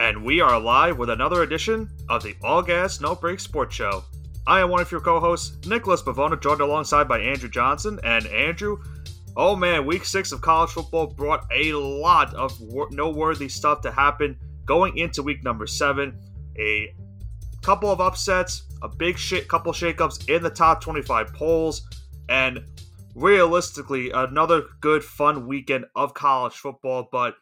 and we are live with another edition of the All Gas No Break Sports Show. I am one of your co-hosts, Nicholas Bavona, joined alongside by Andrew Johnson. And Andrew, oh man, Week Six of college football brought a lot of noteworthy stuff to happen going into Week Number Seven. A couple of upsets, a big shit, couple shakeups in the top 25 polls, and realistically, another good, fun weekend of college football. But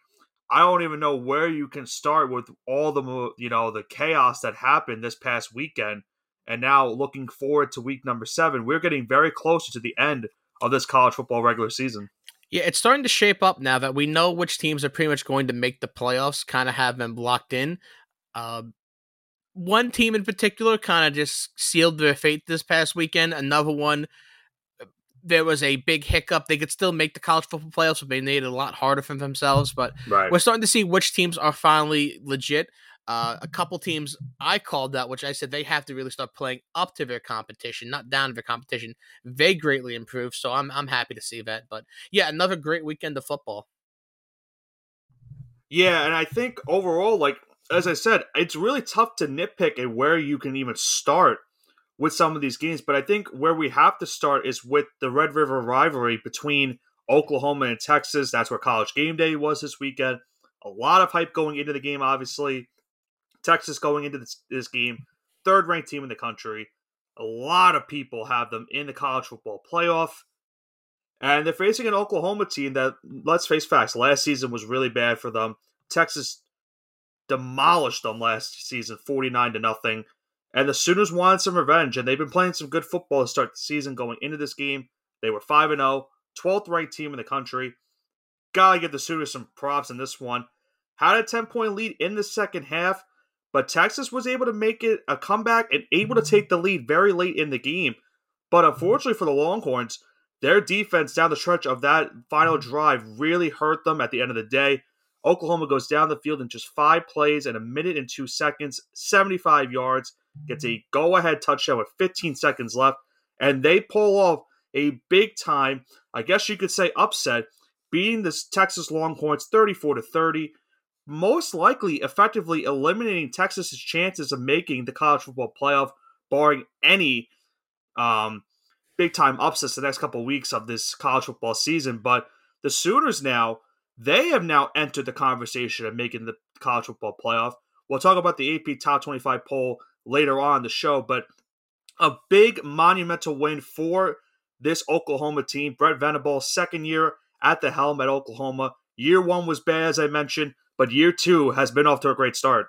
I don't even know where you can start with all the you know the chaos that happened this past weekend, and now looking forward to week number seven. We're getting very closer to the end of this college football regular season. Yeah, it's starting to shape up now that we know which teams are pretty much going to make the playoffs. Kind of have them locked in. Uh, one team in particular kind of just sealed their fate this past weekend. Another one there was a big hiccup. They could still make the college football playoffs, but they made it a lot harder for themselves. But right. we're starting to see which teams are finally legit. Uh, a couple teams I called out, which I said they have to really start playing up to their competition, not down to their competition. They greatly improved, so I'm I'm happy to see that. But yeah, another great weekend of football. Yeah, and I think overall, like as I said, it's really tough to nitpick at where you can even start with some of these games. But I think where we have to start is with the Red River rivalry between Oklahoma and Texas. That's where College Game Day was this weekend. A lot of hype going into the game, obviously. Texas going into this, this game, third ranked team in the country. A lot of people have them in the college football playoff. And they're facing an Oklahoma team that, let's face facts, last season was really bad for them. Texas demolished them last season, 49 to nothing. And the Sooners wanted some revenge, and they've been playing some good football to start the season going into this game. They were 5 0, 12th ranked team in the country. Gotta give the Sooners some props in this one. Had a 10 point lead in the second half, but Texas was able to make it a comeback and able to take the lead very late in the game. But unfortunately for the Longhorns, their defense down the stretch of that final drive really hurt them at the end of the day. Oklahoma goes down the field in just five plays and a minute and two seconds, 75 yards gets a go ahead touchdown with 15 seconds left, and they pull off a big time, I guess you could say, upset, beating the Texas Longhorns 34 to 30. Most likely, effectively eliminating Texas's chances of making the college football playoff, barring any um, big time upsets the next couple of weeks of this college football season. But the Sooners now, they have now entered the conversation of making the college football playoff. We'll talk about the AP Top 25 poll later on the show. But a big monumental win for this Oklahoma team. Brent Venables, second year at the helm at Oklahoma. Year one was bad, as I mentioned, but year two has been off to a great start.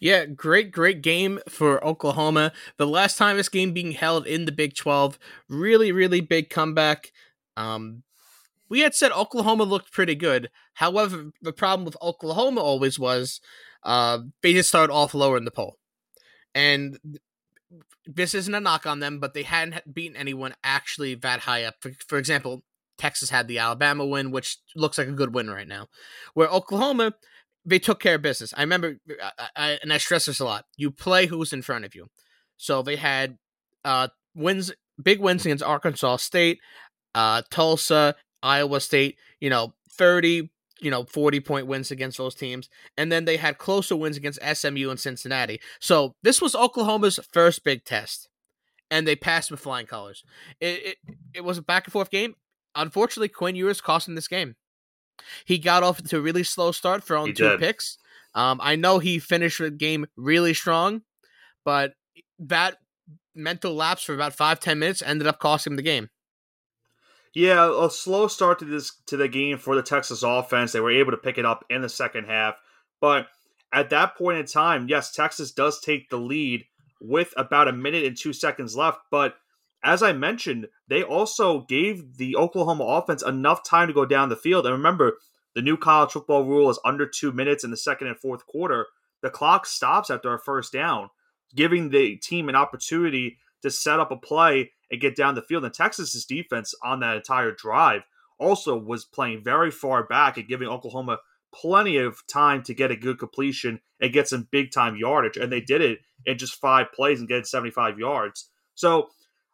Yeah, great, great game for Oklahoma. The last time this game being held in the Big 12, really, really big comeback. Um, we had said Oklahoma looked pretty good. However, the problem with Oklahoma always was uh, they just started off lower in the poll and this isn't a knock on them, but they hadn't beaten anyone actually that high up. For, for example, Texas had the Alabama win, which looks like a good win right now. Where Oklahoma, they took care of business. I remember, I, I, and I stress this a lot. You play who's in front of you. So they had uh, wins, big wins against Arkansas State, uh, Tulsa, Iowa State. You know, 30, you know, 40 point wins against those teams. And then they had closer wins against SMU and Cincinnati. So this was Oklahoma's first big test. And they passed with flying colors. It, it, it was a back and forth game. Unfortunately, Quinn Ewers cost him this game. He got off to a really slow start for only two did. picks. Um, I know he finished the game really strong, but that mental lapse for about five ten minutes ended up costing him the game. Yeah, a slow start to this to the game for the Texas offense. They were able to pick it up in the second half, but at that point in time, yes, Texas does take the lead with about a minute and two seconds left. But as I mentioned, they also gave the Oklahoma offense enough time to go down the field. And remember, the new college football rule is under two minutes in the second and fourth quarter. The clock stops after a first down, giving the team an opportunity to set up a play and get down the field. And Texas's defense on that entire drive also was playing very far back and giving Oklahoma plenty of time to get a good completion and get some big time yardage. And they did it in just five plays and get 75 yards. So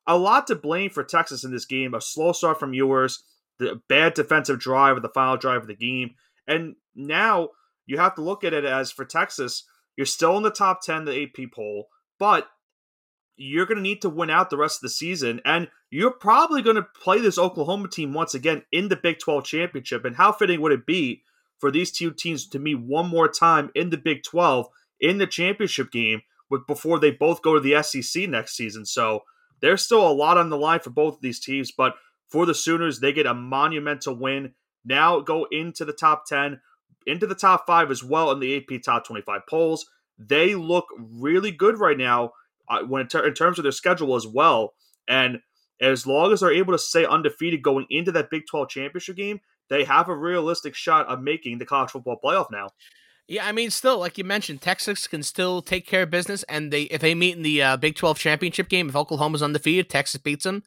a lot to blame for Texas in this game. A slow start from Ewers, the bad defensive drive of the final drive of the game. And now you have to look at it as for Texas, you're still in the top 10 the AP poll, but you're going to need to win out the rest of the season. And you're probably going to play this Oklahoma team once again in the Big 12 championship. And how fitting would it be for these two teams to meet one more time in the Big 12 in the championship game before they both go to the SEC next season? So there's still a lot on the line for both of these teams. But for the Sooners, they get a monumental win. Now go into the top 10, into the top five as well in the AP top 25 polls. They look really good right now when in, ter- in terms of their schedule as well. And as long as they're able to stay undefeated going into that Big 12 championship game, they have a realistic shot of making the college football playoff now. Yeah, I mean, still, like you mentioned, Texas can still take care of business, and they if they meet in the uh, Big Twelve championship game, if Oklahoma's undefeated, Texas beats them.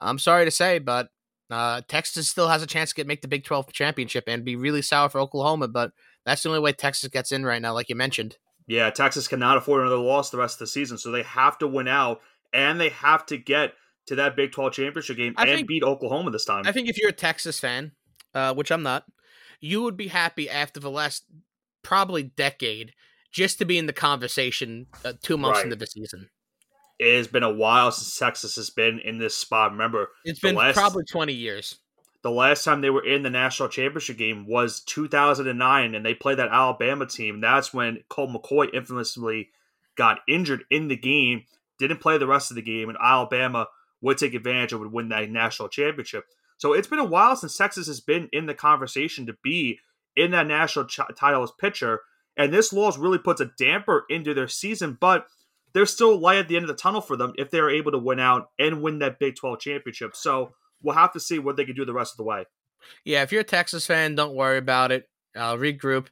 I'm sorry to say, but uh, Texas still has a chance to get make the Big Twelve championship and be really sour for Oklahoma. But that's the only way Texas gets in right now, like you mentioned. Yeah, Texas cannot afford another loss the rest of the season, so they have to win out, and they have to get to that Big Twelve championship game I and think, beat Oklahoma this time. I think if you're a Texas fan, uh, which I'm not, you would be happy after the last probably decade just to be in the conversation uh, two months right. into the season. It has been a while since Texas has been in this spot. Remember, it's been last, probably 20 years. The last time they were in the national championship game was 2009, and they played that Alabama team. That's when Colt McCoy infamously got injured in the game, didn't play the rest of the game, and Alabama would take advantage and would win that national championship. So it's been a while since Texas has been in the conversation to be in that national ch- title as pitcher. And this loss really puts a damper into their season, but there's still light at the end of the tunnel for them if they're able to win out and win that Big 12 championship. So we'll have to see what they can do the rest of the way. Yeah, if you're a Texas fan, don't worry about it. Uh, regroup.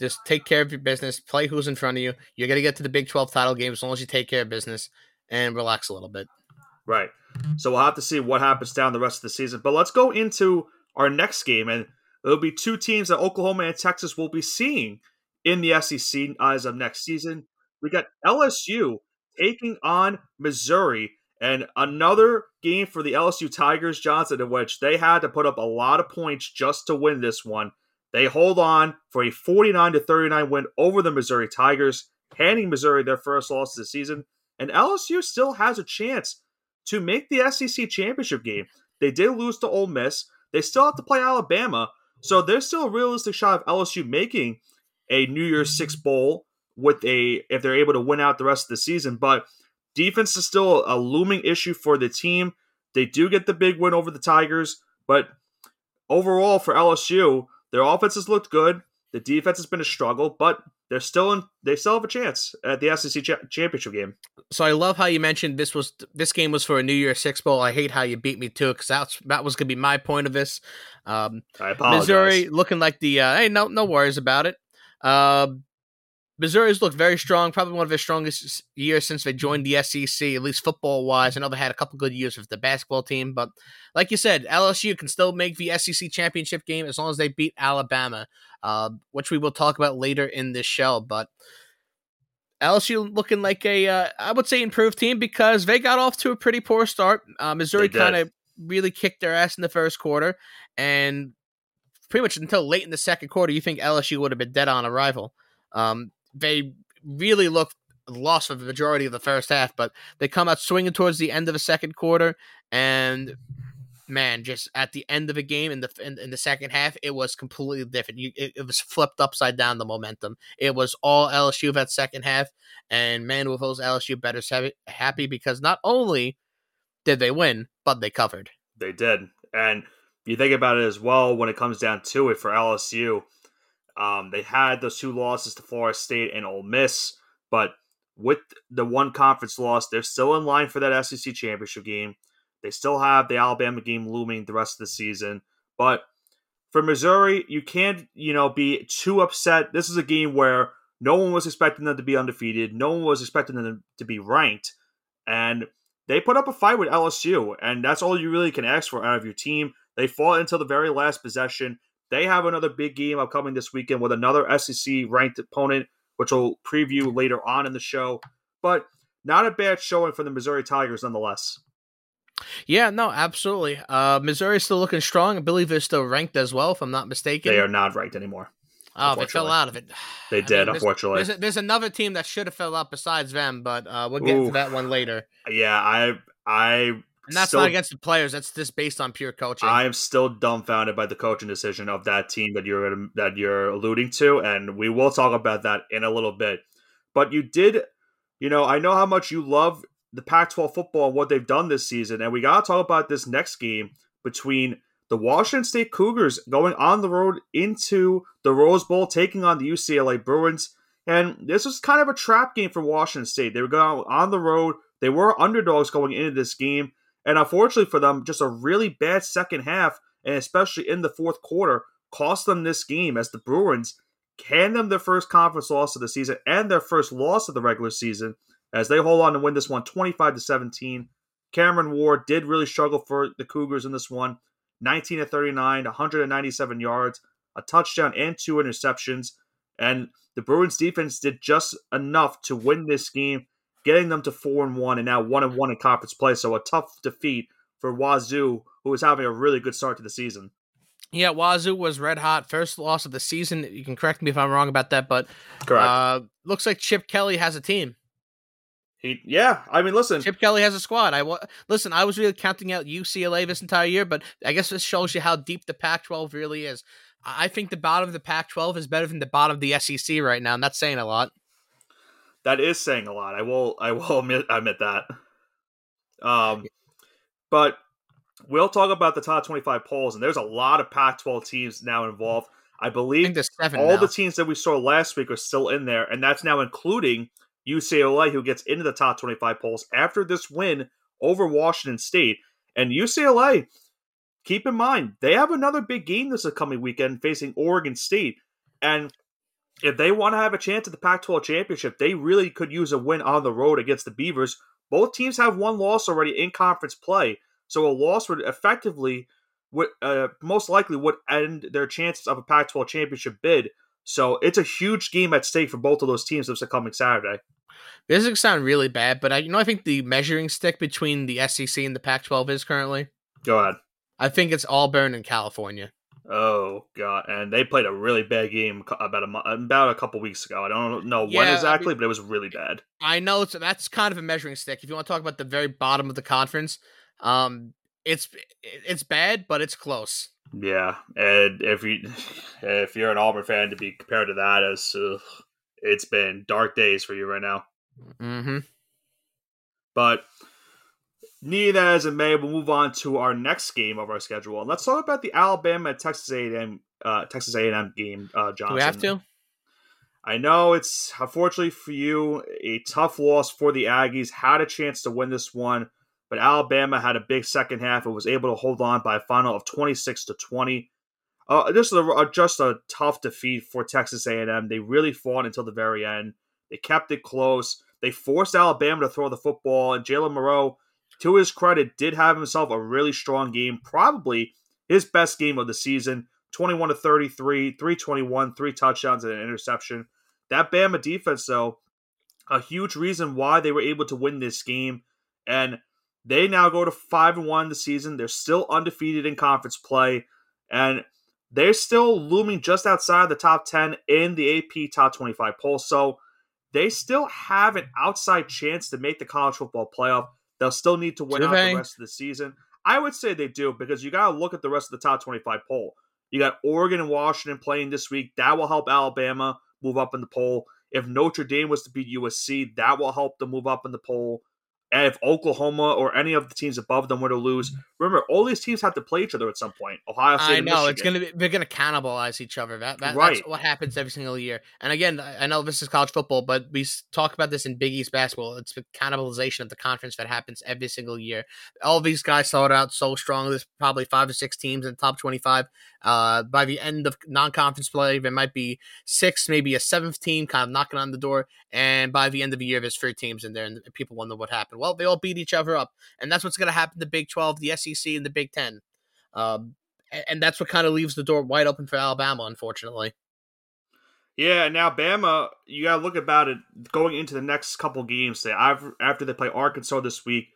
Just take care of your business. Play who's in front of you. You're going to get to the Big 12 title game as long as you take care of business and relax a little bit. Right. So we'll have to see what happens down the rest of the season. But let's go into our next game. And There'll be two teams that Oklahoma and Texas will be seeing in the SEC as of next season. We got LSU taking on Missouri, and another game for the LSU Tigers, Johnson, in which they had to put up a lot of points just to win this one. They hold on for a 49 to 39 win over the Missouri Tigers, handing Missouri their first loss of the season. And LSU still has a chance to make the SEC championship game. They did lose to Ole Miss. They still have to play Alabama, so there's still a realistic shot of LSU making a New Year's Six bowl with a if they're able to win out the rest of the season. But defense is still a looming issue for the team. They do get the big win over the Tigers, but overall for LSU, their offense has looked good. The defense has been a struggle, but they're still in. They still have a chance at the SEC championship game. So I love how you mentioned this was this game was for a New Year's Six bowl. I hate how you beat me to it because that's that was going to be my point of this. Um, I apologize. Missouri looking like the uh, hey no no worries about it. Uh, Missouri's looked very strong, probably one of their strongest years since they joined the SEC, at least football wise. I know they had a couple good years with the basketball team, but like you said, LSU can still make the SEC championship game as long as they beat Alabama, uh, which we will talk about later in this show. But LSU looking like a, uh, I would say, improved team because they got off to a pretty poor start. Uh, Missouri kind of really kicked their ass in the first quarter, and pretty much until late in the second quarter, you think LSU would have been dead on arrival. Um, they really looked lost for the majority of the first half, but they come out swinging towards the end of the second quarter, and man, just at the end of the game in the in, in the second half, it was completely different. You, it, it, was flipped upside down the momentum. It was all LSU that second half, and man, with those LSU bettors happy because not only did they win, but they covered. They did, and you think about it as well when it comes down to it for LSU. Um, they had those two losses to Florida State and Ole Miss, but with the one conference loss, they're still in line for that SEC championship game. They still have the Alabama game looming the rest of the season. But for Missouri, you can't, you know, be too upset. This is a game where no one was expecting them to be undefeated. No one was expecting them to be ranked. And they put up a fight with LSU, and that's all you really can ask for out of your team. They fought until the very last possession. They have another big game upcoming this weekend with another SEC ranked opponent, which we'll preview later on in the show. But not a bad showing for the Missouri Tigers nonetheless. Yeah, no, absolutely. Uh, Missouri is still looking strong. I believe they're still ranked as well, if I'm not mistaken. They are not ranked anymore. Oh, they fell out of it. They did, mean, there's, unfortunately. There's, there's, another team that should have fell out besides them, but uh, we'll get Ooh. to that one later. Yeah, I, I, and that's still, not against the players. That's just based on pure coaching. I am still dumbfounded by the coaching decision of that team that you're that you're alluding to, and we will talk about that in a little bit. But you did, you know, I know how much you love the Pac-12 football and what they've done this season, and we got to talk about this next game between the Washington State Cougars going on the road into the Rose Bowl, taking on the UCLA Bruins. And this was kind of a trap game for Washington State. They were going on the road. They were underdogs going into this game. And unfortunately for them, just a really bad second half, and especially in the fourth quarter, cost them this game as the Bruins hand them their first conference loss of the season and their first loss of the regular season as they hold on to win this one 25 to 17. Cameron Ward did really struggle for the Cougars in this one. 19 to 39, 197 yards, a touchdown, and two interceptions. And the Bruins defense did just enough to win this game, getting them to four and one, and now one and one in conference play. So a tough defeat for Wazoo, who was having a really good start to the season. Yeah, Wazoo was red hot. First loss of the season. You can correct me if I'm wrong about that, but correct. Uh, looks like Chip Kelly has a team. He, yeah, I mean, listen. Chip Kelly has a squad. I listen. I was really counting out UCLA this entire year, but I guess this shows you how deep the Pac-12 really is. I think the bottom of the Pac-12 is better than the bottom of the SEC right now, and that's saying a lot. That is saying a lot. I will. I will admit, admit that. Um, but we'll talk about the top 25 polls, and there's a lot of Pac-12 teams now involved. I believe I all now. the teams that we saw last week are still in there, and that's now including UCLA, who gets into the top 25 polls after this win over Washington State. And UCLA, keep in mind, they have another big game this coming weekend facing Oregon State. And if they want to have a chance at the Pac 12 championship, they really could use a win on the road against the Beavers. Both teams have one loss already in conference play. So a loss would effectively, would, uh, most likely, would end their chances of a Pac 12 championship bid. So it's a huge game at stake for both of those teams this coming Saturday. This is gonna sound really bad, but I you know I think the measuring stick between the SEC and the Pac-12 is currently. Go ahead. I think it's Auburn and California. Oh god, and they played a really bad game about a about a couple weeks ago. I don't know when exactly, I mean, but it was really bad. I know so that's kind of a measuring stick. If you want to talk about the very bottom of the conference, um, it's it's bad, but it's close. Yeah, and if you if you're an Auburn fan, to be compared to that, as uh, it's been dark days for you right now. Mm-hmm. But neither that as it may, we'll move on to our next game of our schedule. And let's talk about the Alabama Texas A&M uh, Texas A&M game, uh, Johnson. Do we have to? I know it's unfortunately for you a tough loss for the Aggies. Had a chance to win this one, but Alabama had a big second half and was able to hold on by a final of twenty six to twenty. Uh, just a just a tough defeat for Texas A&M. They really fought until the very end. They kept it close. They forced Alabama to throw the football, and Jalen Milroe, to his credit, did have himself a really strong game, probably his best game of the season. 21 to 33, 321, three touchdowns and an interception. That Bama defense, though, a huge reason why they were able to win this game. And they now go to 5 and 1 the season. They're still undefeated in conference play. And they're still looming just outside the top 10 in the AP top 25 poll. So they still have an outside chance to make the college football playoff. They'll still need to win out the rest of the season. I would say they do because you got to look at the rest of the top 25 poll. You got Oregon and Washington playing this week. That will help Alabama move up in the poll. If Notre Dame was to beat USC, that will help them move up in the poll. And if Oklahoma or any of the teams above them were to lose, mm-hmm. Remember all these teams have to play each other at some point. Ohio State. I know it's gonna be they're gonna cannibalize each other. That, that right. that's what happens every single year. And again, I know this is college football, but we talk about this in Big East basketball. It's the cannibalization of the conference that happens every single year. All these guys started out so strong. There's probably five or six teams in the top twenty-five. Uh, by the end of non-conference play, there might be six, maybe a seventh team, kind of knocking on the door. And by the end of the year, there's three teams in there, and people wonder what happened. Well, they all beat each other up, and that's what's going to happen to Big Twelve, the SEC, and the Big Ten. Um, and that's what kind of leaves the door wide open for Alabama, unfortunately. Yeah, now Bama, you got to look about it going into the next couple games. They after they play Arkansas this week,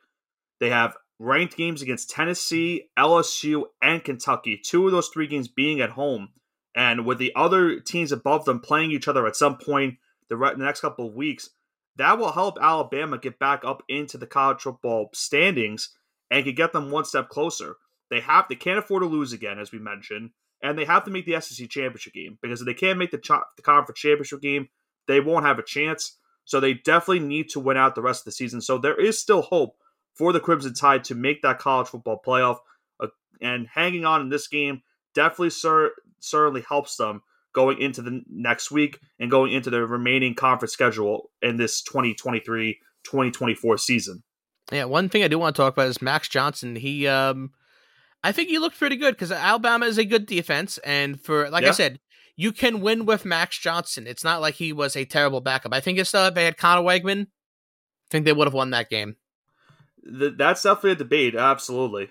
they have ranked games against Tennessee, LSU, and Kentucky. Two of those three games being at home. And with the other teams above them playing each other at some point the, re- the next couple of weeks, that will help Alabama get back up into the college football standings and can get them one step closer. They have they can't afford to lose again, as we mentioned, and they have to make the SEC championship game because if they can't make the, the conference championship game, they won't have a chance. So they definitely need to win out the rest of the season. So there is still hope for the Crimson Tide to make that college football playoff. Uh, and hanging on in this game definitely cer- certainly helps them going into the next week and going into the remaining conference schedule in this 2023 2024 season. Yeah, one thing I do want to talk about is Max Johnson. He, um, I think he looked pretty good because Alabama is a good defense, and for like yeah. I said, you can win with Max Johnson. It's not like he was a terrible backup. I think if they had Conner Weigman, I think they would have won that game. that's definitely a debate, absolutely.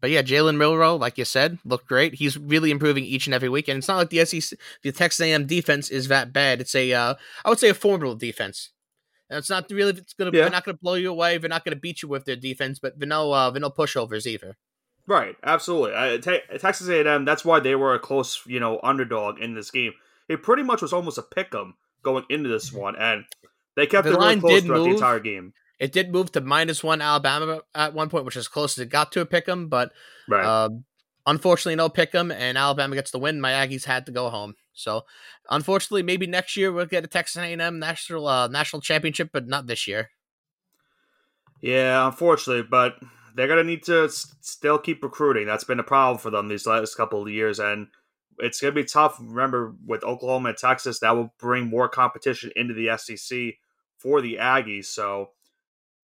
But yeah, Jalen Milroe, like you said, looked great. He's really improving each and every week, and it's not like the SEC, the Texas A&M defense is that bad. It's a, uh, I would say, a formidable defense. And it's not really, it's gonna, yeah. they're not gonna blow you away. They're not gonna beat you with their defense, but they're no, uh, they're no pushovers either. Right, absolutely. Uh, te- Texas A&M. That's why they were a close, you know, underdog in this game. It pretty much was almost a pick 'em going into this one, and they kept the it really close throughout move. the entire game. It did move to minus one Alabama at one point, which is close as it got to a pick 'em, but right. uh, unfortunately, no pick 'em, and Alabama gets the win. My Aggies had to go home. So, unfortunately, maybe next year we'll get a Texas A&M national uh, national championship, but not this year. Yeah, unfortunately, but they're gonna need to still keep recruiting. That's been a problem for them these last couple of years, and it's gonna be tough. Remember, with Oklahoma and Texas, that will bring more competition into the SEC for the Aggies. So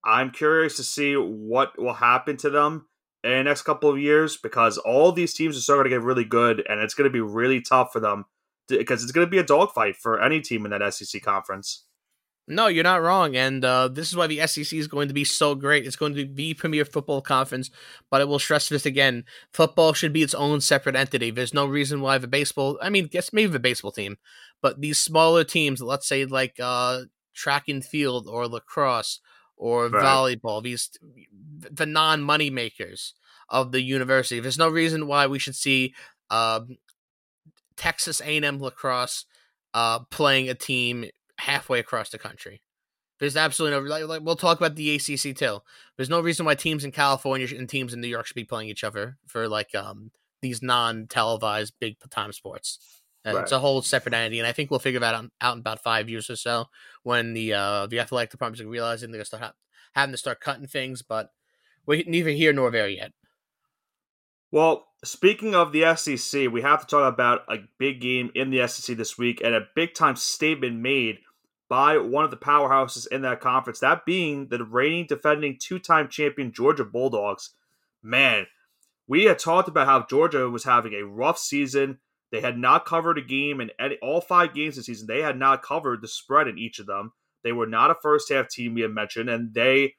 I'm curious to see what will happen to them in the next couple of years because all these teams are starting to get really good, and it's going to be really tough for them because it's going to be a dogfight for any team in that SEC conference. No, you're not wrong, and uh, this is why the SEC is going to be so great. It's going to be the premier football conference, but I will stress this again: football should be its own separate entity. There's no reason why the baseball. I mean, guess maybe the baseball team, but these smaller teams, let's say like uh, track and field or lacrosse or right. volleyball, these the non money makers of the university. There's no reason why we should see um, Texas A&M lacrosse uh, playing a team halfway across the country. There's absolutely no like, like, we'll talk about the ACC too. There's no reason why teams in California and teams in New York should be playing each other for like um these non-televised big time sports. Right. It's a whole separate entity, and I think we'll figure that out, out in about five years or so when the uh the athletic departments are realizing they're gonna start ha- having to start cutting things. But we're neither here nor there yet. Well, speaking of the SEC, we have to talk about a big game in the SEC this week and a big time statement made by one of the powerhouses in that conference, that being the reigning defending two time champion Georgia Bulldogs. Man, we had talked about how Georgia was having a rough season. They had not covered a game in any, all five games this season. They had not covered the spread in each of them. They were not a first half team, we had mentioned, and they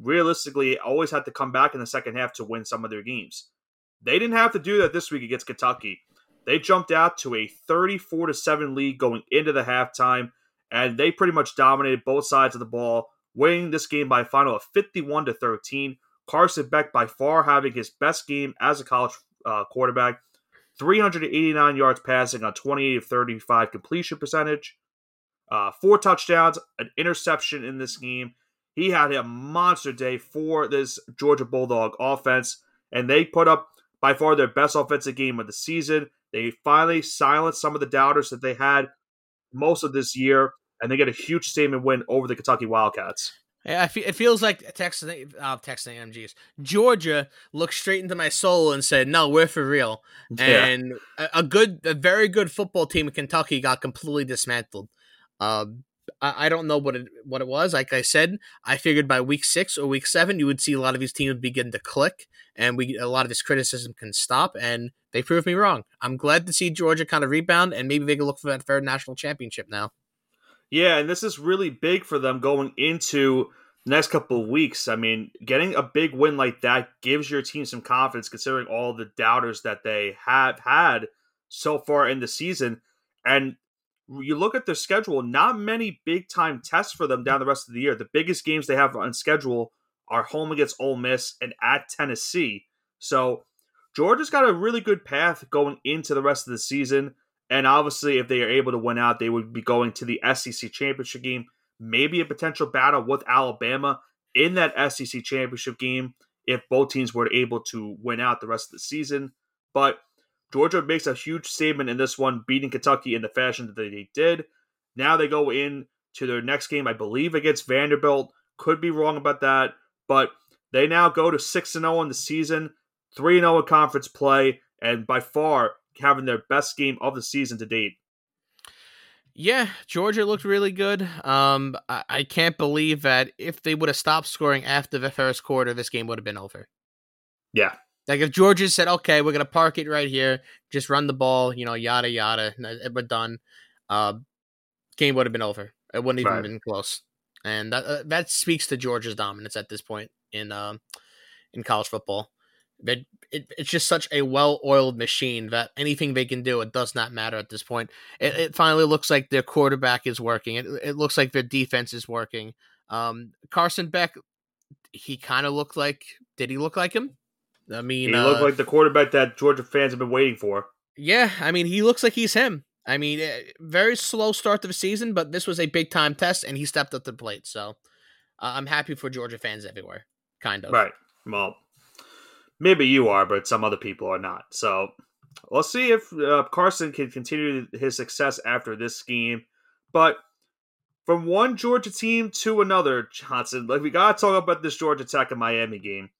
realistically always had to come back in the second half to win some of their games. They didn't have to do that this week against Kentucky. They jumped out to a 34 to 7 lead going into the halftime, and they pretty much dominated both sides of the ball, winning this game by a final of 51 to 13. Carson Beck by far having his best game as a college uh, quarterback. 389 yards passing on 28 of 35 completion percentage. Uh, four touchdowns, an interception in this game. He had a monster day for this Georgia Bulldog offense, and they put up by far their best offensive game of the season. They finally silenced some of the doubters that they had most of this year, and they get a huge statement win over the Kentucky Wildcats. Yeah, it feels like Texas, uh, Texas AMGs. Georgia looked straight into my soul and said, "No, we're for real." Yeah. And a, a, good, a very good football team in Kentucky got completely dismantled. Um, I, I don't know what it what it was. Like I said, I figured by week six or week seven, you would see a lot of these teams begin to click, and we a lot of this criticism can stop. And they proved me wrong. I'm glad to see Georgia kind of rebound, and maybe they can look for that third national championship now. Yeah, and this is really big for them going into the next couple of weeks. I mean, getting a big win like that gives your team some confidence, considering all the doubters that they have had so far in the season. And you look at their schedule, not many big time tests for them down the rest of the year. The biggest games they have on schedule are home against Ole Miss and at Tennessee. So Georgia's got a really good path going into the rest of the season. And obviously, if they are able to win out, they would be going to the SEC championship game, maybe a potential battle with Alabama in that SEC championship game if both teams were able to win out the rest of the season. But Georgia makes a huge statement in this one, beating Kentucky in the fashion that they did. Now they go in to their next game, I believe, against Vanderbilt. Could be wrong about that, but they now go to 6 0 in the season, 3 0 in conference play, and by far having their best game of the season to date. Yeah, Georgia looked really good. Um, I, I can't believe that if they would have stopped scoring after the first quarter, this game would have been over. Yeah. Like if Georgia said, "Okay, we're gonna park it right here, just run the ball," you know, yada yada, we're done. Uh, game would have been over. It wouldn't even right. been close, and that uh, that speaks to Georgia's dominance at this point in um in college football. It, it, it's just such a well-oiled machine that anything they can do, it does not matter at this point. It, it finally looks like their quarterback is working. It, it looks like their defense is working. Um, Carson Beck, he kind of looked like. Did he look like him? I mean, he looked uh, like the quarterback that Georgia fans have been waiting for. Yeah, I mean, he looks like he's him. I mean, eh, very slow start to the season, but this was a big time test, and he stepped up to the plate. So uh, I'm happy for Georgia fans everywhere. Kind of. Right. Well, maybe you are, but some other people are not. So we'll see if uh, Carson can continue his success after this scheme. But from one Georgia team to another, Johnson, like we gotta talk about this Georgia Tech and Miami game.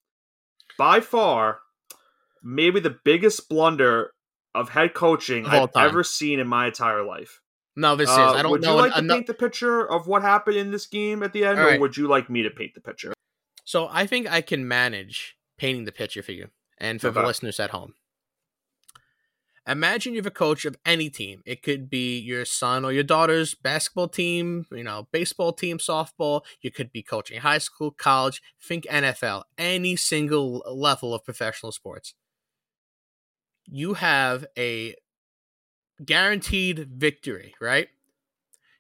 By far, maybe the biggest blunder of head coaching of I've time. ever seen in my entire life. No, this uh, is. I don't would know. Would you like to paint the picture of what happened in this game at the end, right. or would you like me to paint the picture? So I think I can manage painting the picture for you and for okay. the listeners at home. Imagine you're a coach of any team. It could be your son or your daughter's basketball team, you know, baseball team, softball. You could be coaching high school, college, think NFL, any single level of professional sports you have a guaranteed victory, right?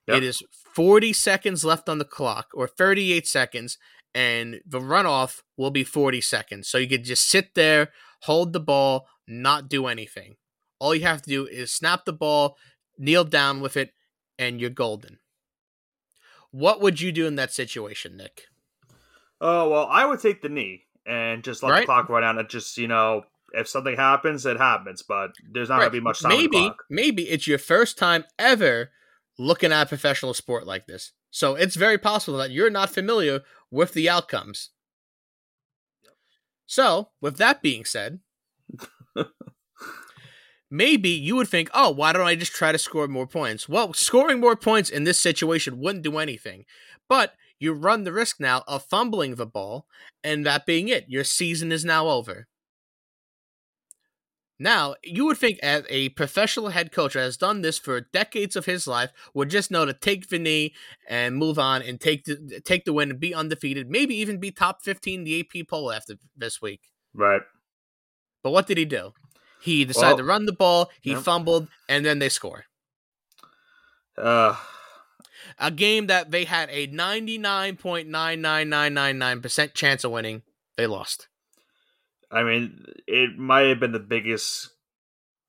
Yep. It is 40 seconds left on the clock or 38 seconds, and the runoff will be 40 seconds. So you could just sit there, hold the ball, not do anything. All you have to do is snap the ball, kneel down with it, and you're golden. What would you do in that situation, Nick? Oh, well, I would take the knee and just let right? the clock run out and just, you know, if something happens, it happens. But there's not right. gonna be much time. Maybe, maybe it's your first time ever looking at a professional sport like this. So it's very possible that you're not familiar with the outcomes. Yep. So, with that being said, maybe you would think, oh, why don't I just try to score more points? Well, scoring more points in this situation wouldn't do anything. But you run the risk now of fumbling the ball, and that being it, your season is now over. Now, you would think as a professional head coach that has done this for decades of his life would just know to take the knee and move on and take the take the win and be undefeated, maybe even be top 15 the AP poll after this week. Right. But what did he do? He decided well, to run the ball, he yeah. fumbled, and then they score. Uh a game that they had a 99.99999% chance of winning, they lost. I mean, it might have been the biggest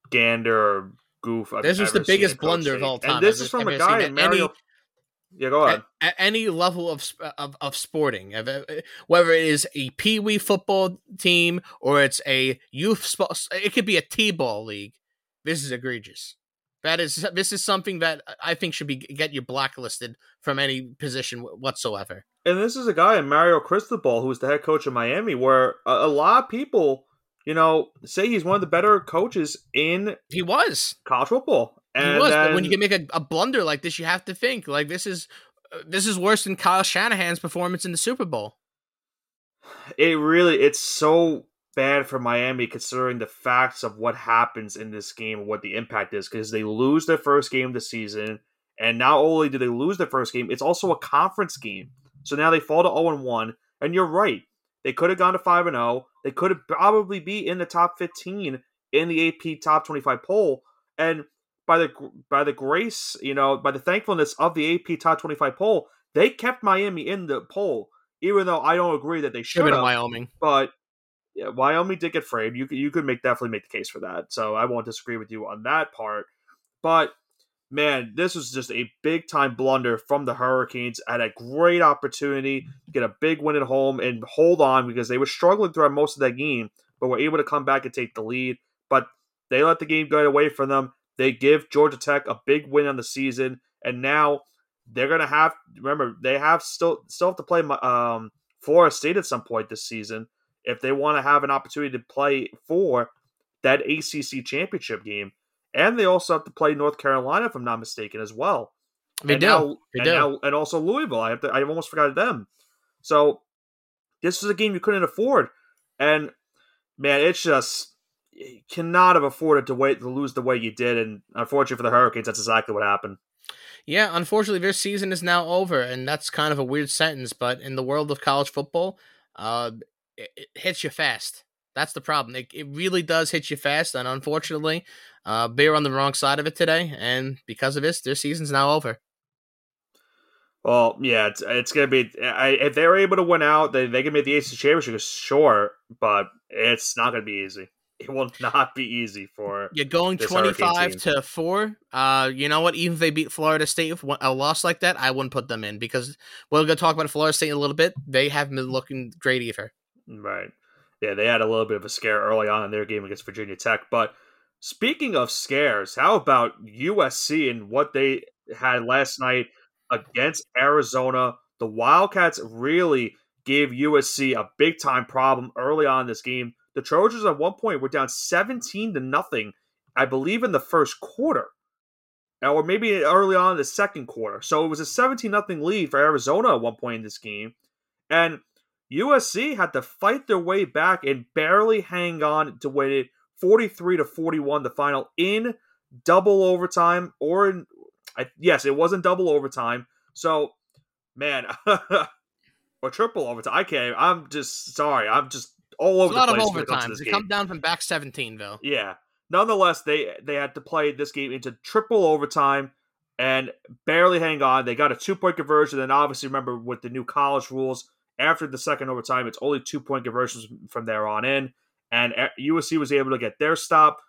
gander or goof. I've this was the biggest blunder of all time. And this is from a guy in Mario. Any, yeah, go on. At, at, any level of, of of sporting, whether it is a pee wee football team or it's a youth, sport, it could be a t-ball league. This is egregious. That is this is something that I think should be get you blacklisted from any position whatsoever. And this is a guy in Mario Cristobal who's the head coach of Miami, where a, a lot of people, you know, say he's one of the better coaches in he was college football. And he was, then, but when you can make a, a, blunder like this, you have to think like this is uh, this is worse than Kyle Shanahan's performance in the Super Bowl. It really, it's so bad for Miami considering the facts of what happens in this game and what the impact is because they lose their first game of the season. And not only do they lose their first game, it's also a conference game. So now they fall to 0 1. And you're right. They could have gone to 5 0. They could have probably be in the top 15 in the AP top 25 poll. And by the by the grace, you know, by the thankfulness of the AP top 25 poll, they kept Miami in the poll, even though I don't agree that they should have. Wyoming. But yeah, Wyoming did get framed. You could you could make definitely make the case for that. So I won't disagree with you on that part. But man, this was just a big time blunder from the Hurricanes. at a great opportunity to get a big win at home and hold on because they were struggling throughout most of that game, but were able to come back and take the lead. But they let the game get away from them. They give Georgia Tech a big win on the season, and now they're gonna have. Remember, they have still still have to play um, Florida State at some point this season if they want to have an opportunity to play for that ACC championship game. And they also have to play North Carolina, if I'm not mistaken, as well. They and do. Now, they and, do. Now, and also Louisville. I have to, I almost forgot them. So this was a game you couldn't afford. And man, it's just cannot have afforded to wait to lose the way you did. And unfortunately for the Hurricanes, that's exactly what happened. Yeah, unfortunately, their season is now over, and that's kind of a weird sentence. But in the world of college football, uh, it, it hits you fast. That's the problem. It, it really does hit you fast, and unfortunately, uh, they're on the wrong side of it today, and because of this, their season's now over. Well, yeah, it's, it's gonna be. I, if they're able to win out, they they can make the ACC championship. Sure, but it's not gonna be easy. It will not be easy for. You're going this twenty team. to four. Uh, you know what? Even if they beat Florida State with a loss like that, I wouldn't put them in because we're gonna talk about Florida State in a little bit. They haven't been looking great either. Right. Yeah, they had a little bit of a scare early on in their game against Virginia Tech. But speaking of scares, how about USC and what they had last night against Arizona? The Wildcats really gave USC a big time problem early on in this game. The Trojans at one point were down 17 to nothing, I believe, in the first quarter. Or maybe early on in the second quarter. So it was a 17 nothing lead for Arizona at one point in this game. And USC had to fight their way back and barely hang on to win it 43 to 41 the final in double overtime or in I, yes it wasn't double overtime so man or triple overtime I can't I'm just sorry I'm just all It's over a lot the of place when it comes overtimes. They come down from back seventeen though. yeah. Nonetheless, they they had to play this game into triple overtime and barely hang on. They got a two point conversion. Then obviously, remember with the new college rules, after the second overtime, it's only two point conversions from there on in. And USC was able to get their stop.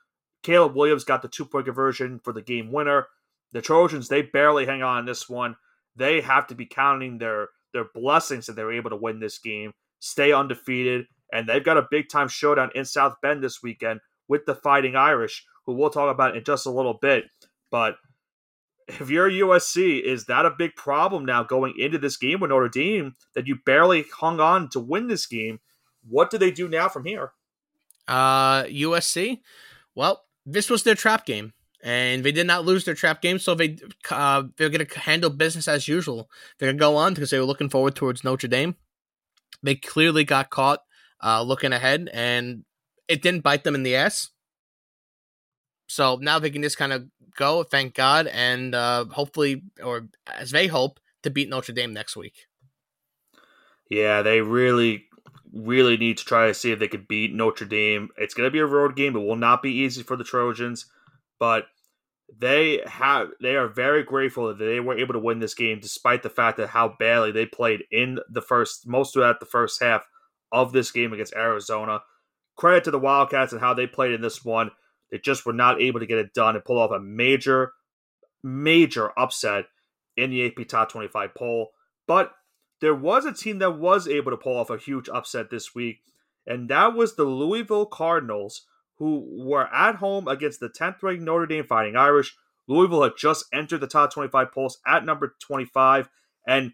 Caleb Williams got the two point conversion for the game winner. The Trojans they barely hang on in this one. They have to be counting their their blessings that they're able to win this game, stay undefeated, and they've got a big time showdown in South Bend this weekend with the Fighting Irish, who we'll talk about in just a little bit. But if you're USC, is that a big problem now going into this game with Notre Dame that you barely hung on to win this game? What do they do now from here? Uh, USC. Well, this was their trap game, and they did not lose their trap game, so they uh, they're going to handle business as usual. They're going to go on because they were looking forward towards Notre Dame. They clearly got caught uh, looking ahead, and it didn't bite them in the ass. So now they can just kind of go, thank God, and uh, hopefully, or as they hope, to beat Notre Dame next week. Yeah, they really, really need to try to see if they could beat Notre Dame. It's going to be a road game. It will not be easy for the Trojans, but they have they are very grateful that they were able to win this game despite the fact that how badly they played in the first most of that the first half of this game against Arizona. Credit to the Wildcats and how they played in this one. They just were not able to get it done and pull off a major, major upset in the AP Top 25 poll. But there was a team that was able to pull off a huge upset this week, and that was the Louisville Cardinals, who were at home against the 10th ranked Notre Dame Fighting Irish. Louisville had just entered the top 25 polls at number 25, and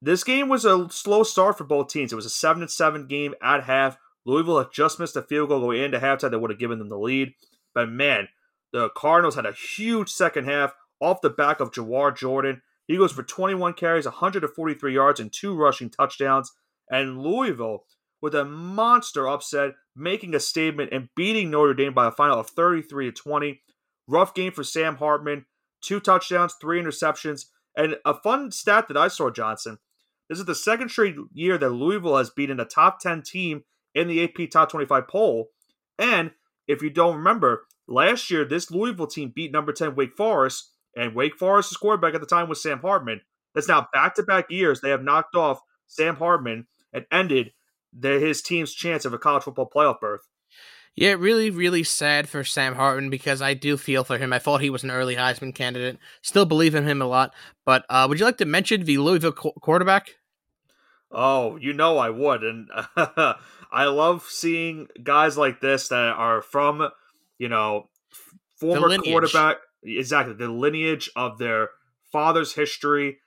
this game was a slow start for both teams. It was a 7 7 game at half. Louisville had just missed a field goal going into halftime that would have given them the lead. But man, the Cardinals had a huge second half off the back of Jawhar Jordan. He goes for 21 carries, 143 yards, and two rushing touchdowns. And Louisville, with a monster upset, making a statement and beating Notre Dame by a final of 33 to 20. Rough game for Sam Hartman. Two touchdowns, three interceptions. And a fun stat that I saw, Johnson. This is the second straight year that Louisville has beaten a top 10 team in the AP Top 25 poll. And if you don't remember, last year this Louisville team beat number 10 Wake Forest, and Wake Forest's quarterback at the time was Sam Hartman. That's now back to back years they have knocked off Sam Hartman and ended the, his team's chance of a college football playoff berth. Yeah, really, really sad for Sam Hartman because I do feel for him. I thought he was an early Heisman candidate. Still believe in him a lot. But uh, would you like to mention the Louisville qu- quarterback? Oh, you know I would, and I love seeing guys like this that are from, you know, former quarterback. Exactly, the lineage of their father's history.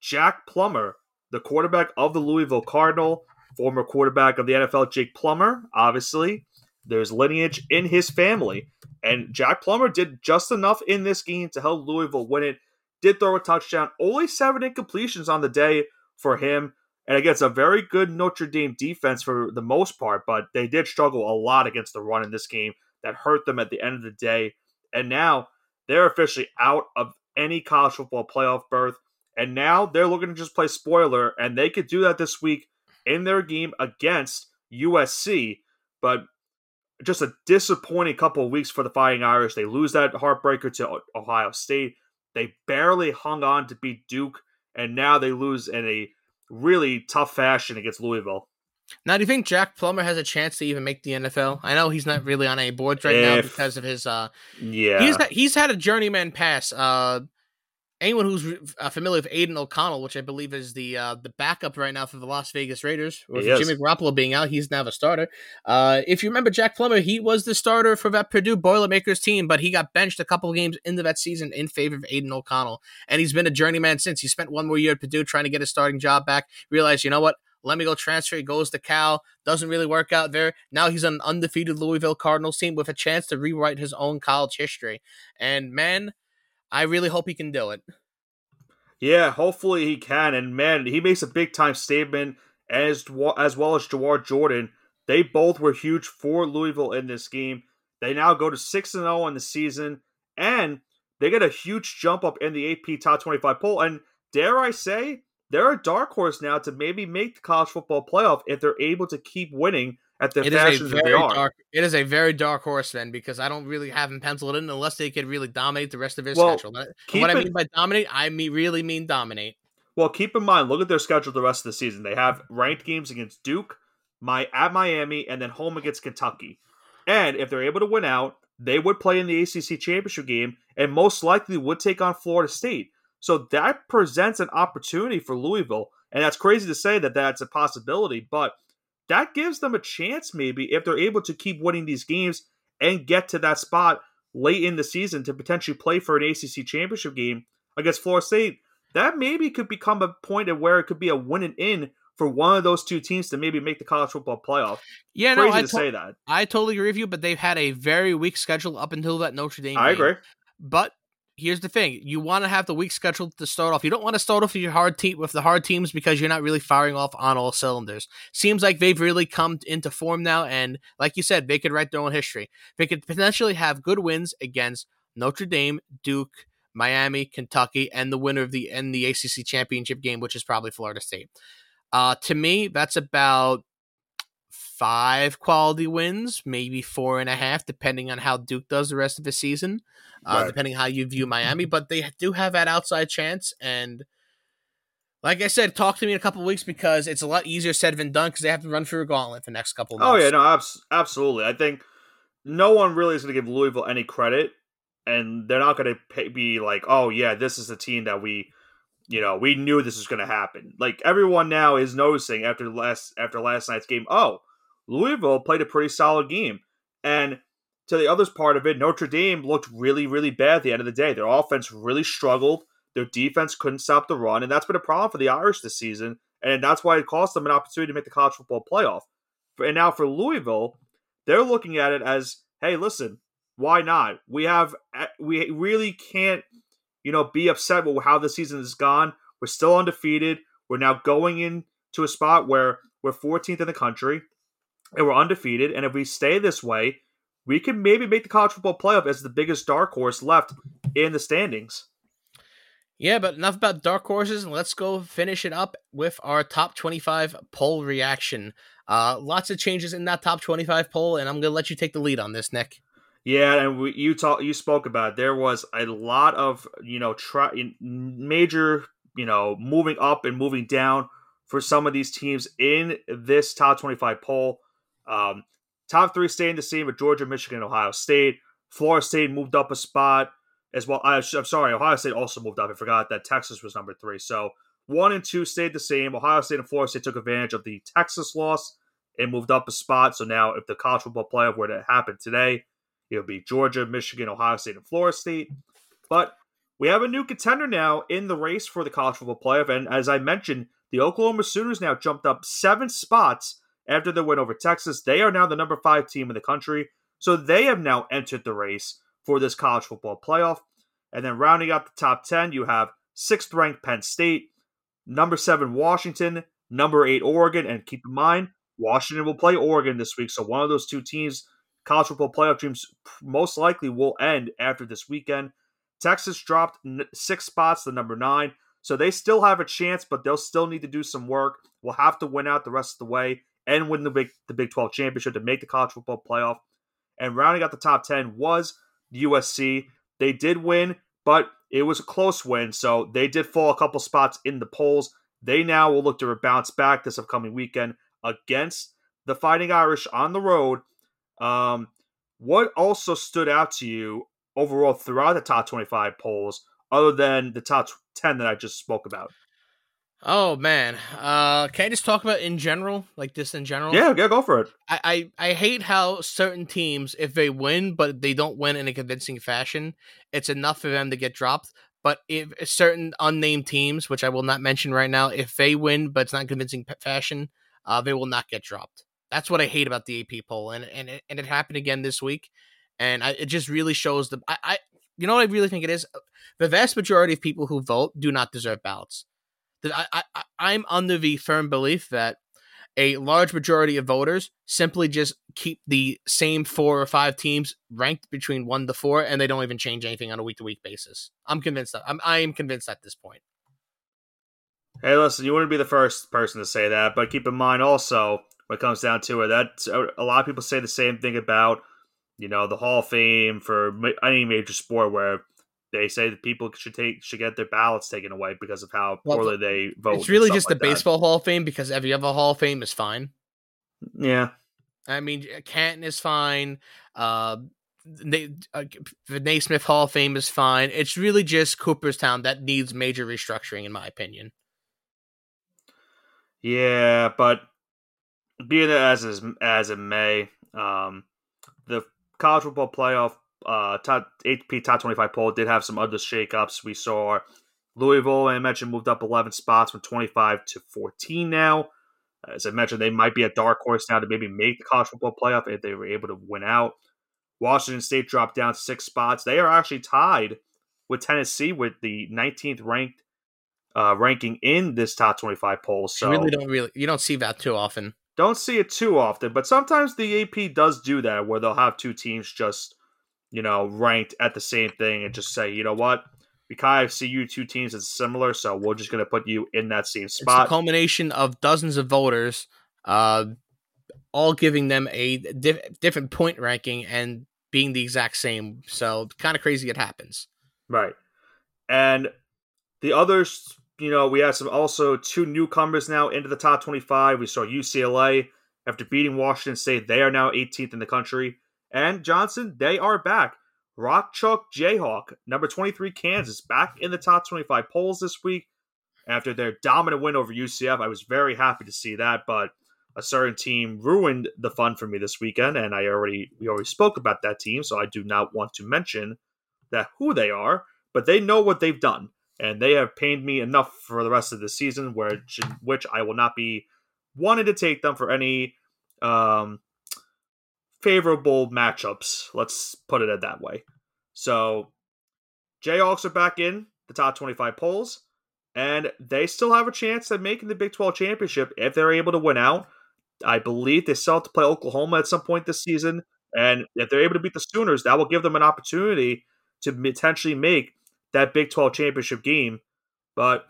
Jack Plummer, the quarterback of the Louisville Cardinal, former quarterback of the NFL, Jake Plummer, obviously there's lineage in his family. And Jack Plummer did just enough in this game to help Louisville win it. Did throw a touchdown, only seven incompletions on the day for him. And against a very good Notre Dame defense for the most part, but they did struggle a lot against the run in this game that hurt them at the end of the day. And now they're officially out of any college football playoff berth. And now they're looking to just play spoiler, and they could do that this week in their game against USC. But just a disappointing couple of weeks for the Fighting Irish. They lose that heartbreaker to Ohio State. They barely hung on to beat Duke, and now they lose in a really tough fashion against Louisville. Now, do you think Jack Plummer has a chance to even make the NFL? I know he's not really on any boards right if, now because of his. uh Yeah, he's he's had a journeyman pass. Uh, anyone who's uh, familiar with Aidan O'Connell, which I believe is the uh, the backup right now for the Las Vegas Raiders, with Jimmy Garoppolo being out, he's now the starter. Uh, if you remember Jack Plummer, he was the starter for that Purdue Boilermakers team, but he got benched a couple games into that season in favor of Aidan O'Connell, and he's been a journeyman since. He spent one more year at Purdue trying to get his starting job back. Realized, you know what? Let me go transfer. He goes to Cal. Doesn't really work out there. Now he's on an undefeated Louisville Cardinals team with a chance to rewrite his own college history. And man, I really hope he can do it. Yeah, hopefully he can. And man, he makes a big time statement as as well as Jawhar Jordan. They both were huge for Louisville in this game. They now go to six and zero oh in the season, and they get a huge jump up in the AP Top Twenty Five poll. And dare I say, they're a dark horse now to maybe make the college football playoff if they're able to keep winning at the it fashions that they are. Dark, it is a very dark horse then because I don't really have them penciled in unless they could really dominate the rest of their well, schedule. what it, I mean by dominate, I mean really mean dominate. Well, keep in mind, look at their schedule the rest of the season. They have ranked games against Duke, my at Miami, and then home against Kentucky. And if they're able to win out, they would play in the ACC championship game and most likely would take on Florida State. So that presents an opportunity for Louisville. And that's crazy to say that that's a possibility, but that gives them a chance maybe if they're able to keep winning these games and get to that spot late in the season to potentially play for an ACC championship game against Florida State. That maybe could become a point of where it could be a win and in for one of those two teams to maybe make the college football playoff. Yeah, Crazy no, I to- say that. I totally agree with you, but they've had a very weak schedule up until that Notre Dame. I game. agree. But here's the thing: you want to have the week scheduled to start off. You don't want to start off with your hard team with the hard teams because you're not really firing off on all cylinders. Seems like they've really come into form now, and like you said, they could write their own history. They could potentially have good wins against Notre Dame, Duke, Miami, Kentucky, and the winner of the in the ACC championship game, which is probably Florida State. Uh, to me, that's about five quality wins, maybe four and a half, depending on how Duke does the rest of the season, uh, right. depending how you view Miami. But they do have that outside chance. And like I said, talk to me in a couple weeks because it's a lot easier said than done because they have to run through a gauntlet for the next couple months. Oh, yeah, no, abs- absolutely. I think no one really is going to give Louisville any credit. And they're not going to be like, oh, yeah, this is the team that we you know, we knew this was going to happen. Like everyone now is noticing after last after last night's game. Oh, Louisville played a pretty solid game. And to the other part of it, Notre Dame looked really, really bad at the end of the day. Their offense really struggled. Their defense couldn't stop the run, and that's been a problem for the Irish this season. And that's why it cost them an opportunity to make the college football playoff. And now for Louisville, they're looking at it as, hey, listen, why not? We have we really can't, you know, be upset with how the season has gone. We're still undefeated. We're now going into a spot where we're 14th in the country and we're undefeated. And if we stay this way, we can maybe make the college football playoff as the biggest dark horse left in the standings. Yeah, but enough about dark horses, and let's go finish it up with our top 25 poll reaction. Uh, lots of changes in that top 25 poll, and I'm going to let you take the lead on this, Nick. Yeah, and we, you talk, you spoke about it. there was a lot of you know try, major you know moving up and moving down for some of these teams in this top 25 poll. Um, top three staying the same with Georgia, Michigan, Ohio State. Florida State moved up a spot as well. I, am sorry, Ohio State also moved up. I forgot that Texas was number three. So one and two stayed the same. Ohio State and Florida State took advantage of the Texas loss and moved up a spot. So now, if the college football playoff were to happen today, it would be Georgia, Michigan, Ohio State, and Florida State. But we have a new contender now in the race for the college football playoff. And as I mentioned, the Oklahoma Sooners now jumped up seven spots after their win over Texas. They are now the number five team in the country. So they have now entered the race for this college football playoff. And then rounding out the top 10, you have sixth ranked Penn State, number seven Washington, number eight Oregon. And keep in mind, Washington will play Oregon this week. So one of those two teams, college football playoff teams, most likely will end after this weekend. Texas dropped six spots to number nine. So they still have a chance, but they'll still need to do some work. We'll have to win out the rest of the way and win the Big the Big 12 championship to make the college football playoff. And rounding out the top 10 was USC. They did win, but it was a close win, so they did fall a couple spots in the polls. They now will look to bounce back this upcoming weekend against the Fighting Irish on the road. Um, what also stood out to you overall throughout the top 25 polls, other than the top 10 that I just spoke about? Oh man, uh, can I just talk about in general, like this in general? Yeah, yeah, go for it. I, I I hate how certain teams, if they win but they don't win in a convincing fashion, it's enough for them to get dropped. But if certain unnamed teams, which I will not mention right now, if they win but it's not convincing fashion, uh, they will not get dropped. That's what I hate about the AP poll, and and it, and it happened again this week, and I, it just really shows the I, I you know what I really think it is the vast majority of people who vote do not deserve ballots that I, I I'm under the firm belief that a large majority of voters simply just keep the same four or five teams ranked between one to four, and they don't even change anything on a week to week basis. I'm convinced that I'm I am convinced at this point. Hey, listen, you wouldn't be the first person to say that, but keep in mind also when it comes down to it, that uh, a lot of people say the same thing about you know the Hall of Fame for any major sport where they say that people should take should get their ballots taken away because of how well, poorly they vote. It's really just like the that. baseball Hall of Fame because every other Hall of Fame is fine. Yeah, I mean Canton is fine. Uh, they, uh, the Naismith Hall of Fame is fine. It's really just Cooperstown that needs major restructuring, in my opinion. Yeah, but being as as as it may, um, the college football playoff uh, top AP top 25 poll did have some other shakeups. We saw Louisville, I mentioned, moved up 11 spots from 25 to 14 now. As I mentioned, they might be a dark horse now to maybe make the college football playoff if they were able to win out. Washington State dropped down six spots. They are actually tied with Tennessee with the 19th ranked uh, ranking in this top 25 poll. So you really don't really you don't see that too often. Don't see it too often, but sometimes the AP does do that where they'll have two teams just you know, ranked at the same thing and just say, you know what, we kind of see you two teams as similar, so we're just going to put you in that same spot. It's a culmination of dozens of voters, uh, all giving them a diff- different point ranking and being the exact same. So kind of crazy it happens. Right. And the others, you know, we have some also two newcomers now into the top 25. We saw UCLA after beating Washington State. They are now 18th in the country and Johnson, they are back. Rock Chalk Jayhawk, number 23 Kansas, back in the top 25 polls this week after their dominant win over UCF. I was very happy to see that, but a certain team ruined the fun for me this weekend, and I already we already spoke about that team, so I do not want to mention that who they are, but they know what they've done, and they have pained me enough for the rest of the season, where which I will not be wanting to take them for any um, favorable matchups. Let's put it that way. So, Jayhawks are back in the top 25 polls, and they still have a chance at making the Big 12 championship if they're able to win out. I believe they still have to play Oklahoma at some point this season, and if they're able to beat the Sooners, that will give them an opportunity to potentially make that Big 12 championship game. But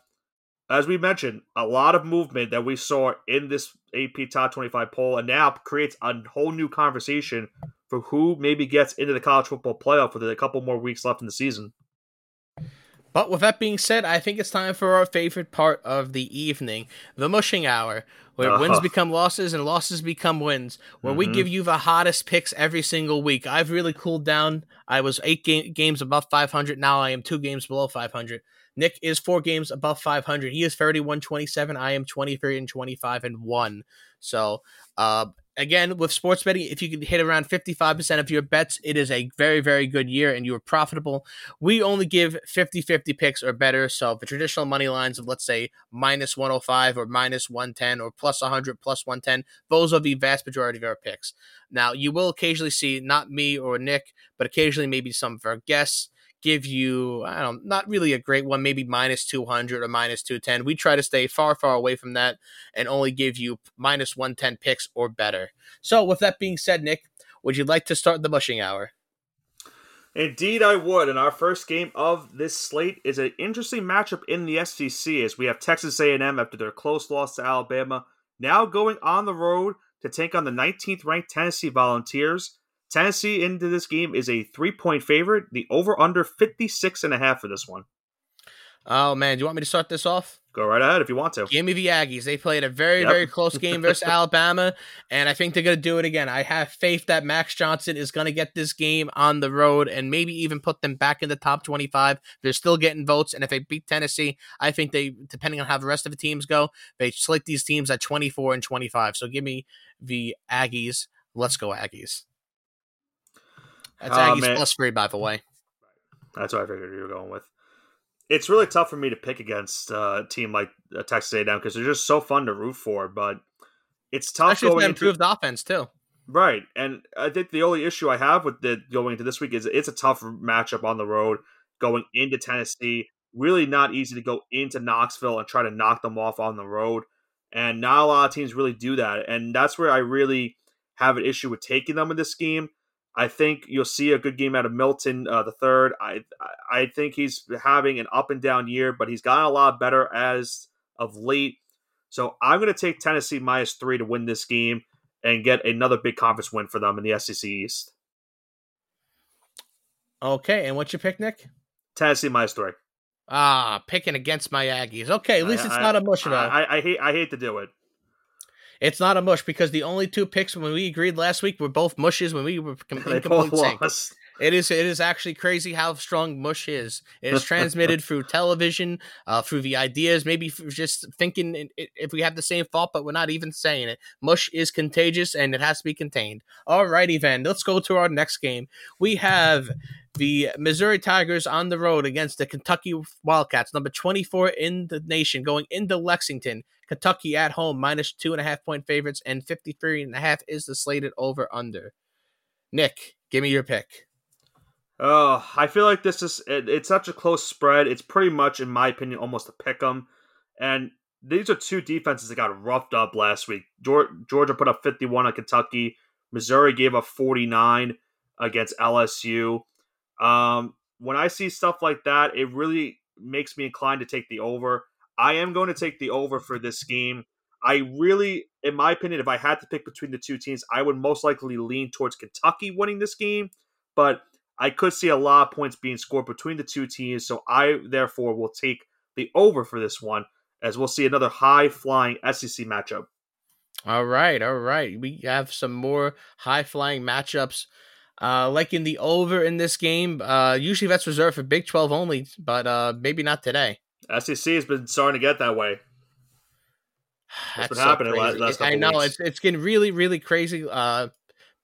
as we mentioned, a lot of movement that we saw in this AP Top 25 poll, and now creates a whole new conversation for who maybe gets into the college football playoff with a couple more weeks left in the season. But with that being said, I think it's time for our favorite part of the evening, the mushing hour, where uh-huh. wins become losses and losses become wins, where mm-hmm. we give you the hottest picks every single week. I've really cooled down. I was eight ga- games above 500. Now I am two games below 500. Nick is four games above 500. He is 31 27. I am 23 and 25 and 1. So, uh, again, with sports betting, if you can hit around 55% of your bets, it is a very, very good year and you are profitable. We only give 50 50 picks or better. So, the traditional money lines of, let's say, minus 105 or minus 110 or plus 100, plus 110, those are the vast majority of our picks. Now, you will occasionally see not me or Nick, but occasionally maybe some of our guests give you, I don't not really a great one, maybe minus 200 or minus 210. We try to stay far, far away from that and only give you minus 110 picks or better. So, with that being said, Nick, would you like to start the mushing hour? Indeed, I would. And our first game of this slate is an interesting matchup in the SEC as we have Texas A&M after their close loss to Alabama, now going on the road to take on the 19th ranked Tennessee Volunteers. Tennessee into this game is a three point favorite. The over under 56 and a half for this one. Oh man, do you want me to start this off? Go right ahead if you want to. Give me the Aggies. They played a very, yep. very close game versus Alabama, and I think they're going to do it again. I have faith that Max Johnson is going to get this game on the road and maybe even put them back in the top 25. They're still getting votes, and if they beat Tennessee, I think they, depending on how the rest of the teams go, they slate these teams at 24 and 25. So give me the Aggies. Let's go, Aggies. That's Aggies um, plus three, by the way. That's what I figured you were going with. It's really tough for me to pick against uh, a team like uh, Texas A&M because they're just so fun to root for. But it's tough. Actually, going it's improved into... offense too. Right, and I think the only issue I have with the going into this week is it's a tough matchup on the road going into Tennessee. Really not easy to go into Knoxville and try to knock them off on the road, and not a lot of teams really do that. And that's where I really have an issue with taking them in this game. I think you'll see a good game out of Milton uh, the third. I I think he's having an up and down year, but he's gotten a lot better as of late. So I'm going to take Tennessee minus three to win this game and get another big conference win for them in the SEC East. Okay, and what's your pick, Nick? Tennessee minus three. Ah, picking against my Aggies. Okay, at least I, it's I, not at. I, I hate I hate to do it. It's not a mush because the only two picks when we agreed last week were both mushes when we were com- in complete sync. It is it is actually crazy how strong mush is. It is transmitted through television, uh, through the ideas, maybe just thinking if we have the same thought, but we're not even saying it. Mush is contagious and it has to be contained. Alrighty then, let's go to our next game. We have the Missouri Tigers on the road against the Kentucky Wildcats, number 24 in the nation, going into Lexington. Kentucky at home, minus two and a half point favorites, and 53 and a half is the slated over under. Nick, give me your pick. Oh, I feel like this is it, it's such a close spread. It's pretty much, in my opinion, almost a pick 'em. And these are two defenses that got roughed up last week. Georgia put up 51 on Kentucky. Missouri gave up 49 against LSU. Um, when I see stuff like that, it really makes me inclined to take the over. I am going to take the over for this game. I really, in my opinion, if I had to pick between the two teams, I would most likely lean towards Kentucky winning this game. But I could see a lot of points being scored between the two teams. So I, therefore, will take the over for this one, as we'll see another high flying SEC matchup. All right. All right. We have some more high flying matchups. Uh, like in the over in this game, uh, usually that's reserved for Big 12 only, but uh, maybe not today. SEC has been starting to get that way. That's, been so happening last, last I know weeks. it's it's getting really really crazy. Uh,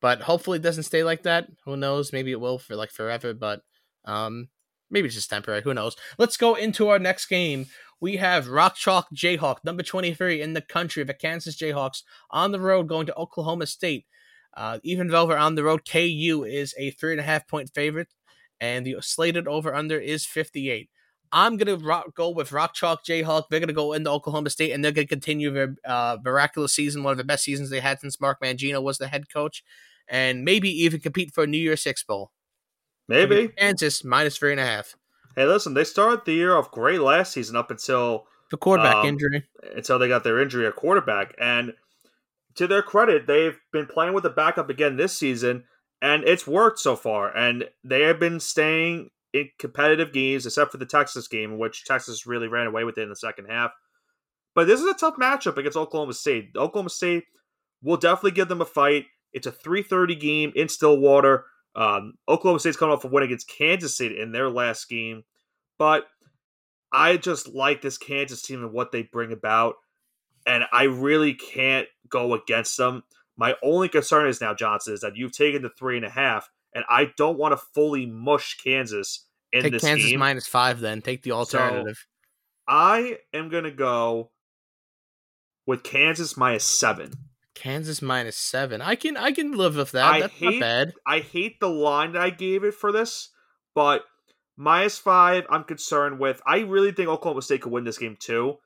but hopefully it doesn't stay like that. Who knows? Maybe it will for like forever. But um, maybe it's just temporary. Who knows? Let's go into our next game. We have Rock Chalk Jayhawk, number 23 in the country, the Kansas Jayhawks, on the road going to Oklahoma State. Uh, even they're on the road, KU is a three and a half point favorite, and the slated over under is 58. I'm gonna rock, go with Rock Chalk Jayhawk. They're gonna go into Oklahoma State and they're gonna continue their uh, miraculous season, one of the best seasons they had since Mark Mangino was the head coach, and maybe even compete for a New Year's Six bowl. Maybe Kansas minus three and a half. Hey, listen, they started the year off great last season up until the quarterback um, injury. Until they got their injury at quarterback, and to their credit, they've been playing with the backup again this season, and it's worked so far. And they have been staying in competitive games, except for the Texas game, in which Texas really ran away with it in the second half. But this is a tough matchup against Oklahoma State. Oklahoma State will definitely give them a fight. It's a 3:30 game in Stillwater. Um, Oklahoma State's coming off a win against Kansas State in their last game, but I just like this Kansas team and what they bring about, and I really can't go against them. My only concern is now Johnson is that you've taken the three and a half, and I don't want to fully mush Kansas in Take this Kansas game. minus five. Then take the alternative. I am gonna go with Kansas minus seven. Kansas minus seven. I can I can live with that. I That's not bad. I hate the line that I gave it for this, but minus five, I'm concerned with. I really think Oklahoma State could win this game too,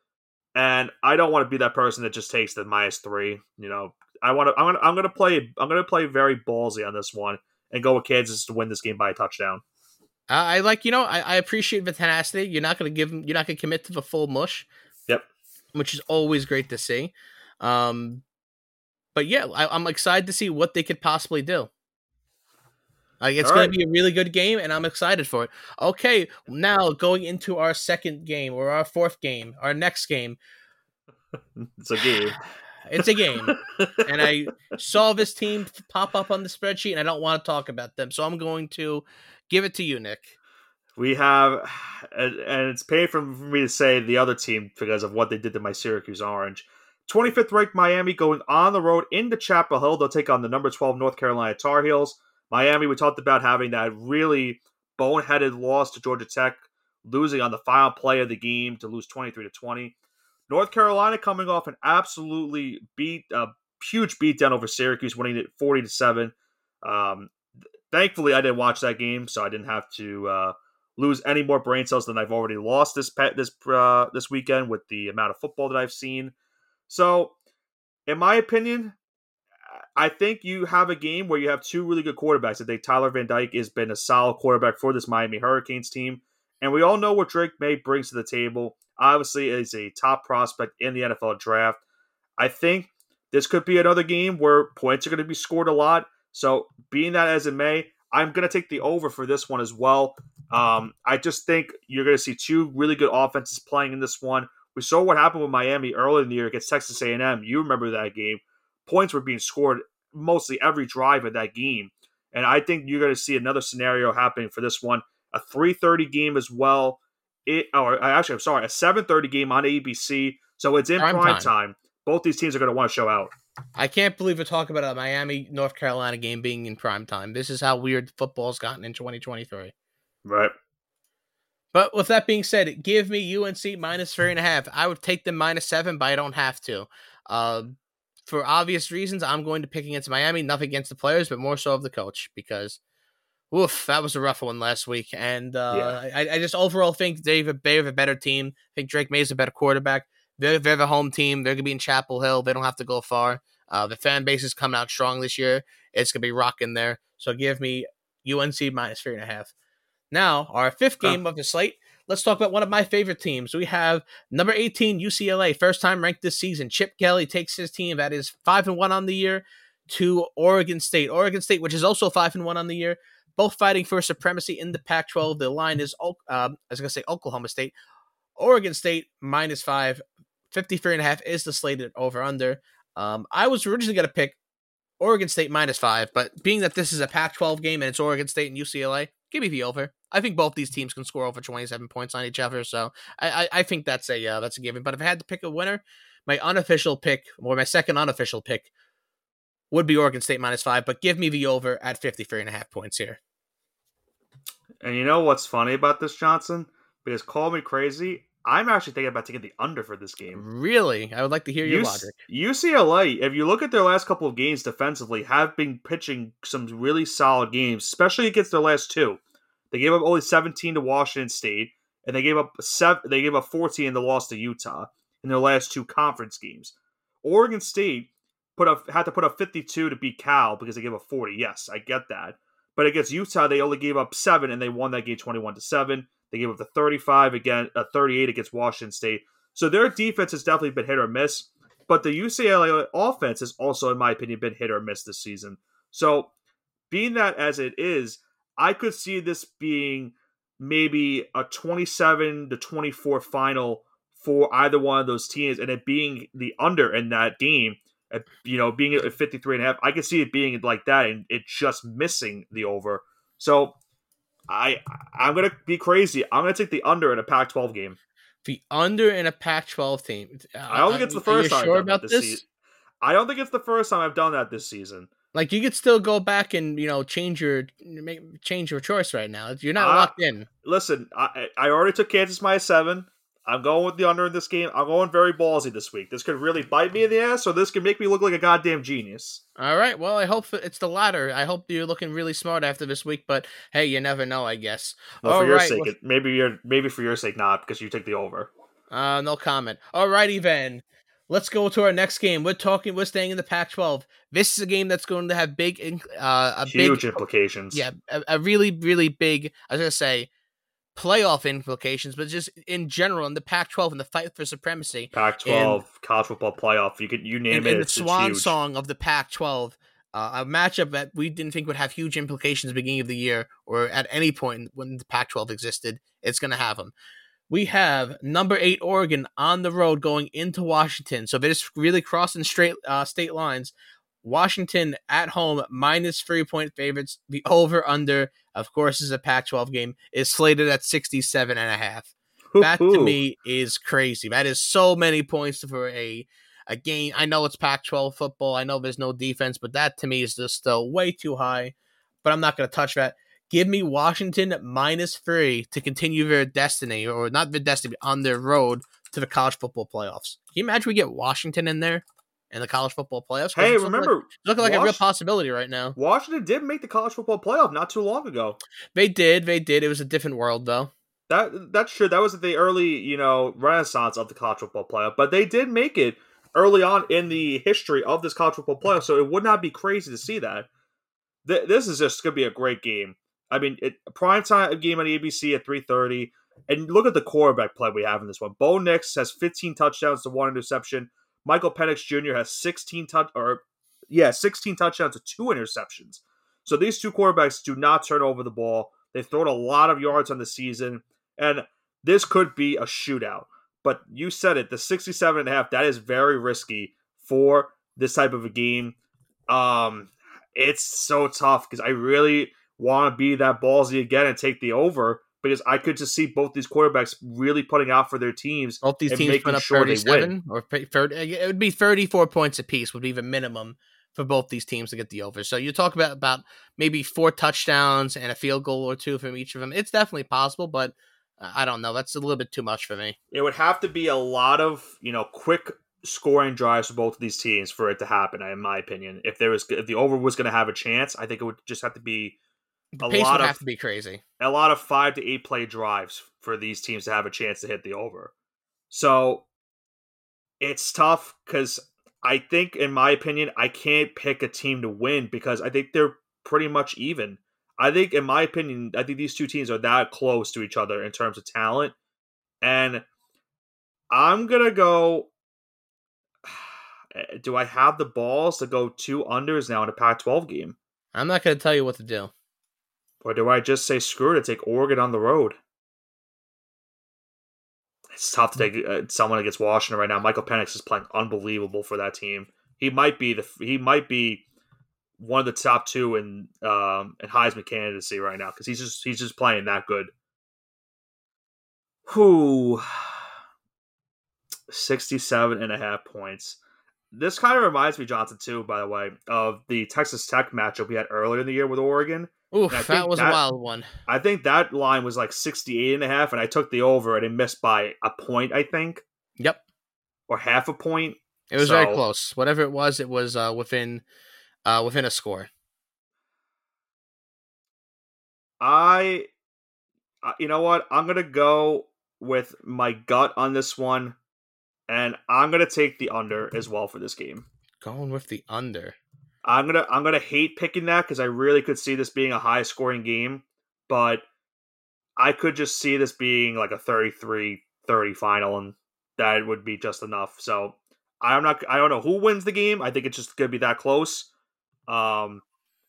and I don't want to be that person that just takes the minus three. You know, I want to. I'm gonna. I'm gonna play. I'm gonna play very ballsy on this one and go with Kansas to win this game by a touchdown. I, like you know I, I appreciate the tenacity. You're not gonna give them. You're not gonna commit to the full mush. Yep. Which is always great to see. Um, but yeah, I, I'm excited to see what they could possibly do. Like it's All going right. to be a really good game, and I'm excited for it. Okay, now going into our second game or our fourth game, our next game. It's a game. It's a game, and I saw this team pop up on the spreadsheet, and I don't want to talk about them, so I'm going to give it to you, Nick. We have, and, it's painful for me to say the other team because of what they did to my Syracuse Orange. 25th ranked Miami going on the road into Chapel Hill. They'll take on the number 12 North Carolina Tar Heels. Miami, we talked about having that really boneheaded loss to Georgia Tech, losing on the final play of the game to lose 23 to 20. North Carolina coming off an absolutely beat, a huge beatdown over Syracuse, winning it 40 to 7. Um, thankfully, I didn't watch that game, so I didn't have to. Uh, lose any more brain cells than I've already lost this pet this uh, this weekend with the amount of football that I've seen. So, in my opinion, I think you have a game where you have two really good quarterbacks. I think Tyler Van Dyke has been a solid quarterback for this Miami Hurricanes team, and we all know what Drake Maye brings to the table. Obviously, is a top prospect in the NFL draft. I think this could be another game where points are going to be scored a lot. So, being that as it may, I'm going to take the over for this one as well. Um, I just think you're going to see two really good offenses playing in this one. We saw what happened with Miami early in the year against Texas A&M. You remember that game? Points were being scored mostly every drive of that game, and I think you're going to see another scenario happening for this one. A 3:30 game as well. It or actually, I'm sorry, a 7:30 game on ABC. So it's in Prime prime, time. time. Both these teams are going to want to show out. I can't believe we're talking about a Miami North Carolina game being in prime time. This is how weird football's gotten in 2023. Right. But with that being said, give me UNC minus three and a half. I would take them minus seven, but I don't have to. Uh, for obvious reasons, I'm going to pick against Miami. Nothing against the players, but more so of the coach because, woof, that was a rough one last week. And uh, I, I just overall think they have, a, they have a better team. I think Drake Maye's a better quarterback. They're, they're the home team. They're going to be in Chapel Hill. They don't have to go far. Uh, the fan base is coming out strong this year. It's going to be rocking there. So give me UNC minus three and a half. Now, our fifth Huh. game of the slate. Let's talk about one of my favorite teams. We have number 18 UCLA, first time ranked this season. Chip Kelly takes his team that is 5 and 1 on the year to Oregon State. Oregon State, which is also 5 and 1 on the year, both fighting for supremacy in the Pac-12. The line is um, I was going to say Oklahoma State. Oregon State minus 5, 53 and a half is the slated over under. Um, I was originally going to pick Oregon State minus 5, but being that this is a Pac-12 game and it's Oregon State and UCLA, give me the over. I think both these teams can score over 27 points on each other, so I, I, I think that's a uh, that's a given. But if I had to pick a winner, my unofficial pick or my second unofficial pick would be Oregon State minus five. But give me the over at 53 and a half points here. And you know what's funny about this, Johnson? Because call me crazy, I'm actually thinking about taking the under for this game. Really, I would like to hear your logic. UCLA, if you look at their last couple of games defensively, have been pitching some really solid games, especially against their last two. They gave up only 17 to Washington State, and they gave up seven. They gave up 14 in the loss to Utah in their last two conference games. Oregon State put up had to put up 52 to beat Cal because they gave up 40. Yes, I get that. But against Utah, they only gave up seven, and they won that game 21 to seven. They gave up the 35 again, uh, 38 against Washington State. So their defense has definitely been hit or miss. But the UCLA offense has also, in my opinion, been hit or miss this season. So, being that as it is, I could see this being maybe a 27 to 24 final for either one of those teams and it being the under in that game at, you know being at 53 and a half i can see it being like that and it just missing the over so i i'm gonna be crazy i'm gonna take the under in a pac 12 game the under in a pac 12 team i don't think it's the first time sure about this, this? i don't think it's the first time i've done that this season like you could still go back and you know change your make change your choice right now. You're not uh, locked in. Listen, I I already took Kansas minus seven. I'm going with the under in this game. I'm going very ballsy this week. This could really bite me in the ass, or this could make me look like a goddamn genius. All right. Well, I hope it's the latter. I hope you're looking really smart after this week. But hey, you never know. I guess. Well, All for your right. sake, well, maybe you're maybe for your sake not because you took the over. Uh, no comment. All righty then. Let's go to our next game. We're talking. We're staying in the Pac-12. This is a game that's going to have big, uh, a huge big, implications. Yeah, a, a, really, really big. I was gonna say playoff implications, but just in general in the Pac-12 and the fight for supremacy. Pac-12 and, college football playoff. You could you name and, it. And the swan song of the Pac-12. Uh, a matchup that we didn't think would have huge implications beginning of the year or at any point when the Pac-12 existed. It's going to have them we have number eight Oregon on the road going into Washington. So they're just really crossing straight uh, state lines. Washington at home minus three point favorites. The over under, of course, is a Pac 12 game, is slated at 67 and a half. That to me is crazy. That is so many points for a a game. I know it's Pac 12 football. I know there's no defense, but that to me is just still way too high. But I'm not going to touch that. Give me Washington minus three to continue their destiny, or not their destiny, on their road to the college football playoffs. Can you imagine we get Washington in there in the college football playoffs? Hey, remember, like, looking like Was- a real possibility right now. Washington did make the college football playoff not too long ago. They did, they did. It was a different world though. That that's true. That was the early, you know, renaissance of the college football playoff. But they did make it early on in the history of this college football playoff, so it would not be crazy to see that. Th- this is just going to be a great game. I mean, it, prime time game on ABC at 3:30. And look at the quarterback play we have in this one. Bo Nix has 15 touchdowns to one interception. Michael Penix Jr. has 16 touch or yeah, 16 touchdowns to two interceptions. So these two quarterbacks do not turn over the ball. They've thrown a lot of yards on the season, and this could be a shootout. But you said it, the 67 and a half, that is very risky for this type of a game. Um, it's so tough because I really want to be that ballsy again and take the over because I could just see both these quarterbacks really putting out for their teams. Both these teams put up sure 37 or 30, it would be 34 points apiece would be the minimum for both these teams to get the over. So you talk about about maybe four touchdowns and a field goal or two from each of them. It's definitely possible, but I don't know. That's a little bit too much for me. It would have to be a lot of, you know, quick scoring drives for both of these teams for it to happen, in my opinion. If there was if the over was going to have a chance, I think it would just have to be a pace lot would of, have to be crazy. A lot of five to eight play drives for these teams to have a chance to hit the over. So it's tough because I think, in my opinion, I can't pick a team to win because I think they're pretty much even. I think, in my opinion, I think these two teams are that close to each other in terms of talent. And I'm going to go. Eh, do I have the balls to go two unders now in a Pac 12 game? I'm not going to tell you what to do. Or do I just say screw it take Oregon on the road? It's tough to take uh, someone against Washington right now. Michael Penix is playing unbelievable for that team. He might be the he might be one of the top two in um, in Heisman candidacy right now because he's just he's just playing that good. Who 67 and a half points. This kind of reminds me, Johnson, too, by the way, of the Texas Tech matchup we had earlier in the year with Oregon. Oof, that was that, a wild one. I think that line was like 68 and a half, and I took the over and it missed by a point, I think. Yep. Or half a point. It was so, very close. Whatever it was, it was uh, within uh, within a score. I, uh, you know what? I'm gonna go with my gut on this one, and I'm gonna take the under as well for this game. Going with the under. I'm gonna I'm gonna hate picking that because I really could see this being a high scoring game, but I could just see this being like a 33-30 final, and that would be just enough. So I'm not I don't know who wins the game. I think it's just gonna be that close. Um,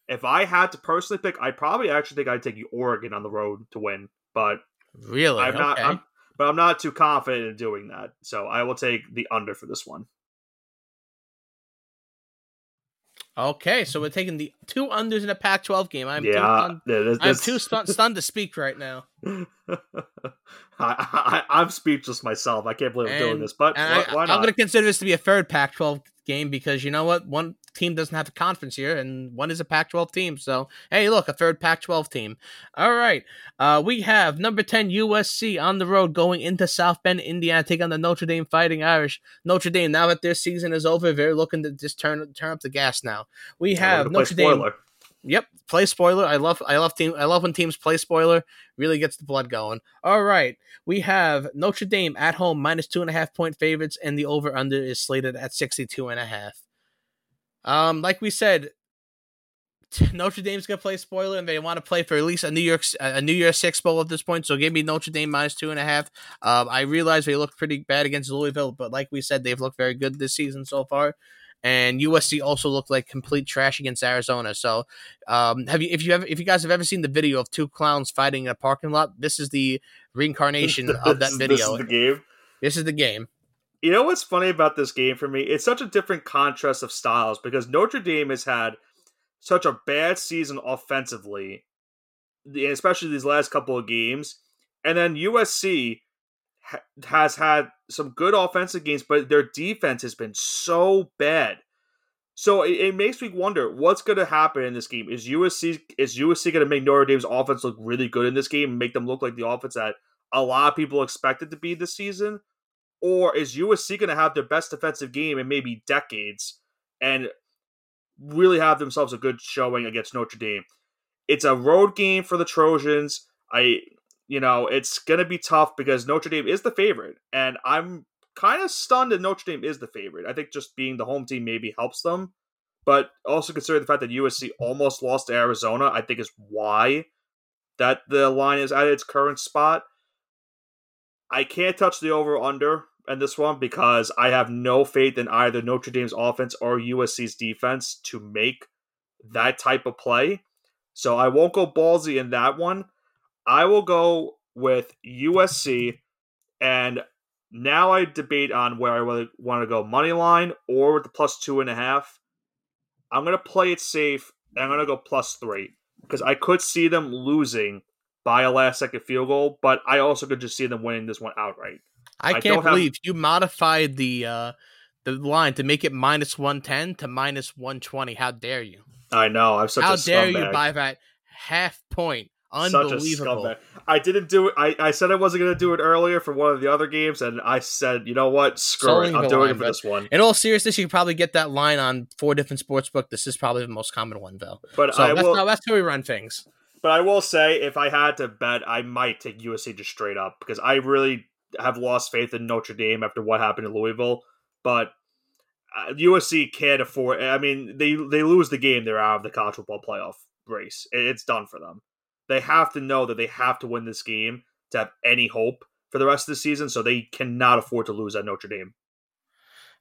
if I had to personally pick, I probably actually think I'd take Oregon on the road to win. But really, I'm not. I'm, but I'm not too confident in doing that. So I will take the under for this one. Okay, so we're taking the two unders in a Pac-12 game. I'm too yeah, stunned, yeah, this- I'm too stun- stunned to speak right now. I, I, am speechless myself. I can't believe I'm doing this, but why, I, why I'm going to consider this to be a third Pac-12 game because you know what? One team doesn't have a conference here, and one is a Pac-12 team. So hey, look, a third Pac-12 team. All right, uh, we have number 10 USC on the road going into South Bend, Indiana, take on the Notre Dame Fighting Irish. Notre Dame, now that their season is over, they're looking to just turn turn up the gas now. We have Notre Dame. spoiler. Yep, play spoiler. I love I love team I love when teams play spoiler. Really gets the blood going. All right. We have Notre Dame at home minus two and a half point favorites, and the over under is slated at 62 and a half. Um, like we said, Notre Dame's gonna play spoiler, and they want to play for at least a New York a New Year Six bowl at this point. So give me Notre Dame minus two and a half. Um, I realize they look pretty bad against Louisville, but like we said, they've looked very good this season so far. And USC also looked like complete trash against Arizona. So, um, have you if you ever if you guys have ever seen the video of two clowns fighting in a parking lot, this is the reincarnation of that video. This is the game. This is the game. You know what's funny about this game for me? It's such a different contrast of styles because Notre Dame has had such a bad season offensively, especially these last couple of games, and then USC ha- has had some good offensive games, but their defense has been so bad. So it, it makes me wonder what's going to happen in this game. Is USC is USC going to make Notre Dame's offense look really good in this game and make them look like the offense that a lot of people expected to be this season? Or is USC going to have their best defensive game in maybe decades and really have themselves a good showing against Notre Dame? It's a road game for the Trojans. I, you know, it's going to be tough because Notre Dame is the favorite. And I'm kind of stunned that Notre Dame is the favorite. I think just being the home team maybe helps them. But also considering the fact that USC almost lost to Arizona, I think is why that the line is at its current spot. I can't touch the over under in this one because I have no faith in either Notre Dame's offense or USC's defense to make that type of play. So I won't go ballsy in that one. I will go with USC and now I debate on where I really want to go money line or with the plus two and a half. I'm gonna play it safe and I'm gonna go plus three because I could see them losing by a last second field goal, but I also could just see them winning this one outright. I I can't don't have- believe you modified the uh the line to make it minus one ten to minus one twenty. How dare you? I know I'm such a How a dare scumbag. you buy that half point? Unbelievable. I didn't do it. I, I said I wasn't going to do it earlier for one of the other games, and I said, you know what? Screw Selling it. I'm doing line, it for this one. In all seriousness, you can probably get that line on four different sportsbook. This is probably the most common one, though. But So I that's will. how that's how we run things. But I will say, if I had to bet, I might take USC just straight up because I really have lost faith in Notre Dame after what happened in Louisville. But uh, USC can't afford. I mean, they they lose the game, they're out of the college football playoff race. It's done for them. They have to know that they have to win this game to have any hope for the rest of the season. So they cannot afford to lose at Notre Dame.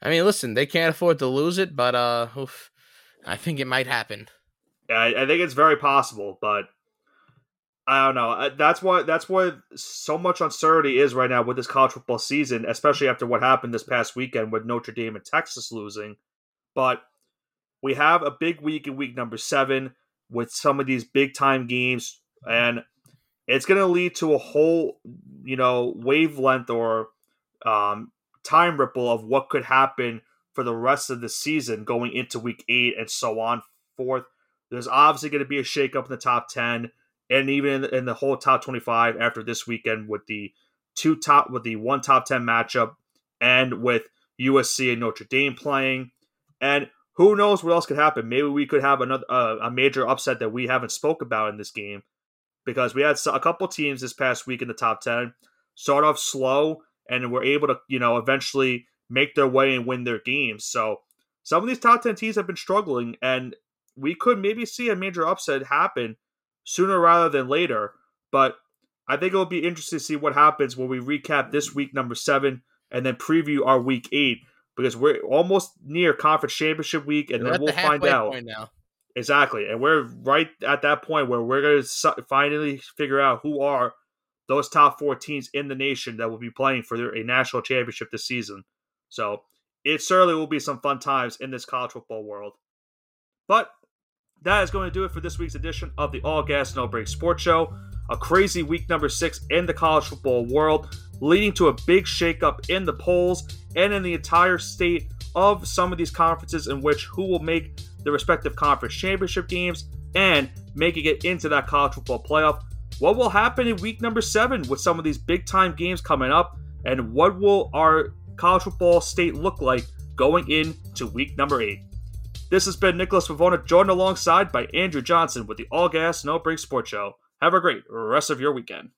I mean, listen, they can't afford to lose it, but uh, oof, I think it might happen. I, I think it's very possible, but I don't know. That's why that's why so much uncertainty is right now with this college football season, especially after what happened this past weekend with Notre Dame and Texas losing. But we have a big week in week number seven with some of these big time games, and it's going to lead to a whole, you know, wavelength or um, time ripple of what could happen for the rest of the season going into week eight and so on forth. There's obviously going to be a shakeup in the top 10 and even in the, whole top 25 after this weekend with the two top with the one top 10 matchup and with USC and Notre Dame playing. And who knows what else could happen? Maybe we could have another uh, a major upset that we haven't spoke about in this game because we had a couple teams this past week in the top 10 start off slow and were able to you know eventually make their way and win their games. So some of these top 10 teams have been struggling and we could maybe see a major upset happen sooner rather than later. But I think it'll be interesting to see what happens when we recap this week number seven and then preview our week eight because we're almost near conference championship week and We're then we'll the find out. Exactly. And we're right at that point where we're going to finally figure out who are those top four teams in the nation that will be playing for a national championship this season. So it certainly will be some fun times in this college football world. But that is going to do it for this week's edition of the All Gas No Break Sports Show. A crazy week number six in the college football world, leading to a big shakeup in the polls and in the entire state of some of these conferences, in which who will make the respective conference championship games and making it into that college football playoff. What will happen in week number seven with some of these big time games coming up, and what will our college football state look like going into week number eight? This has been Nicholas Pavona, joined alongside by Andrew Johnson with the All Gas No Break Sports Show. Have a great rest of your weekend.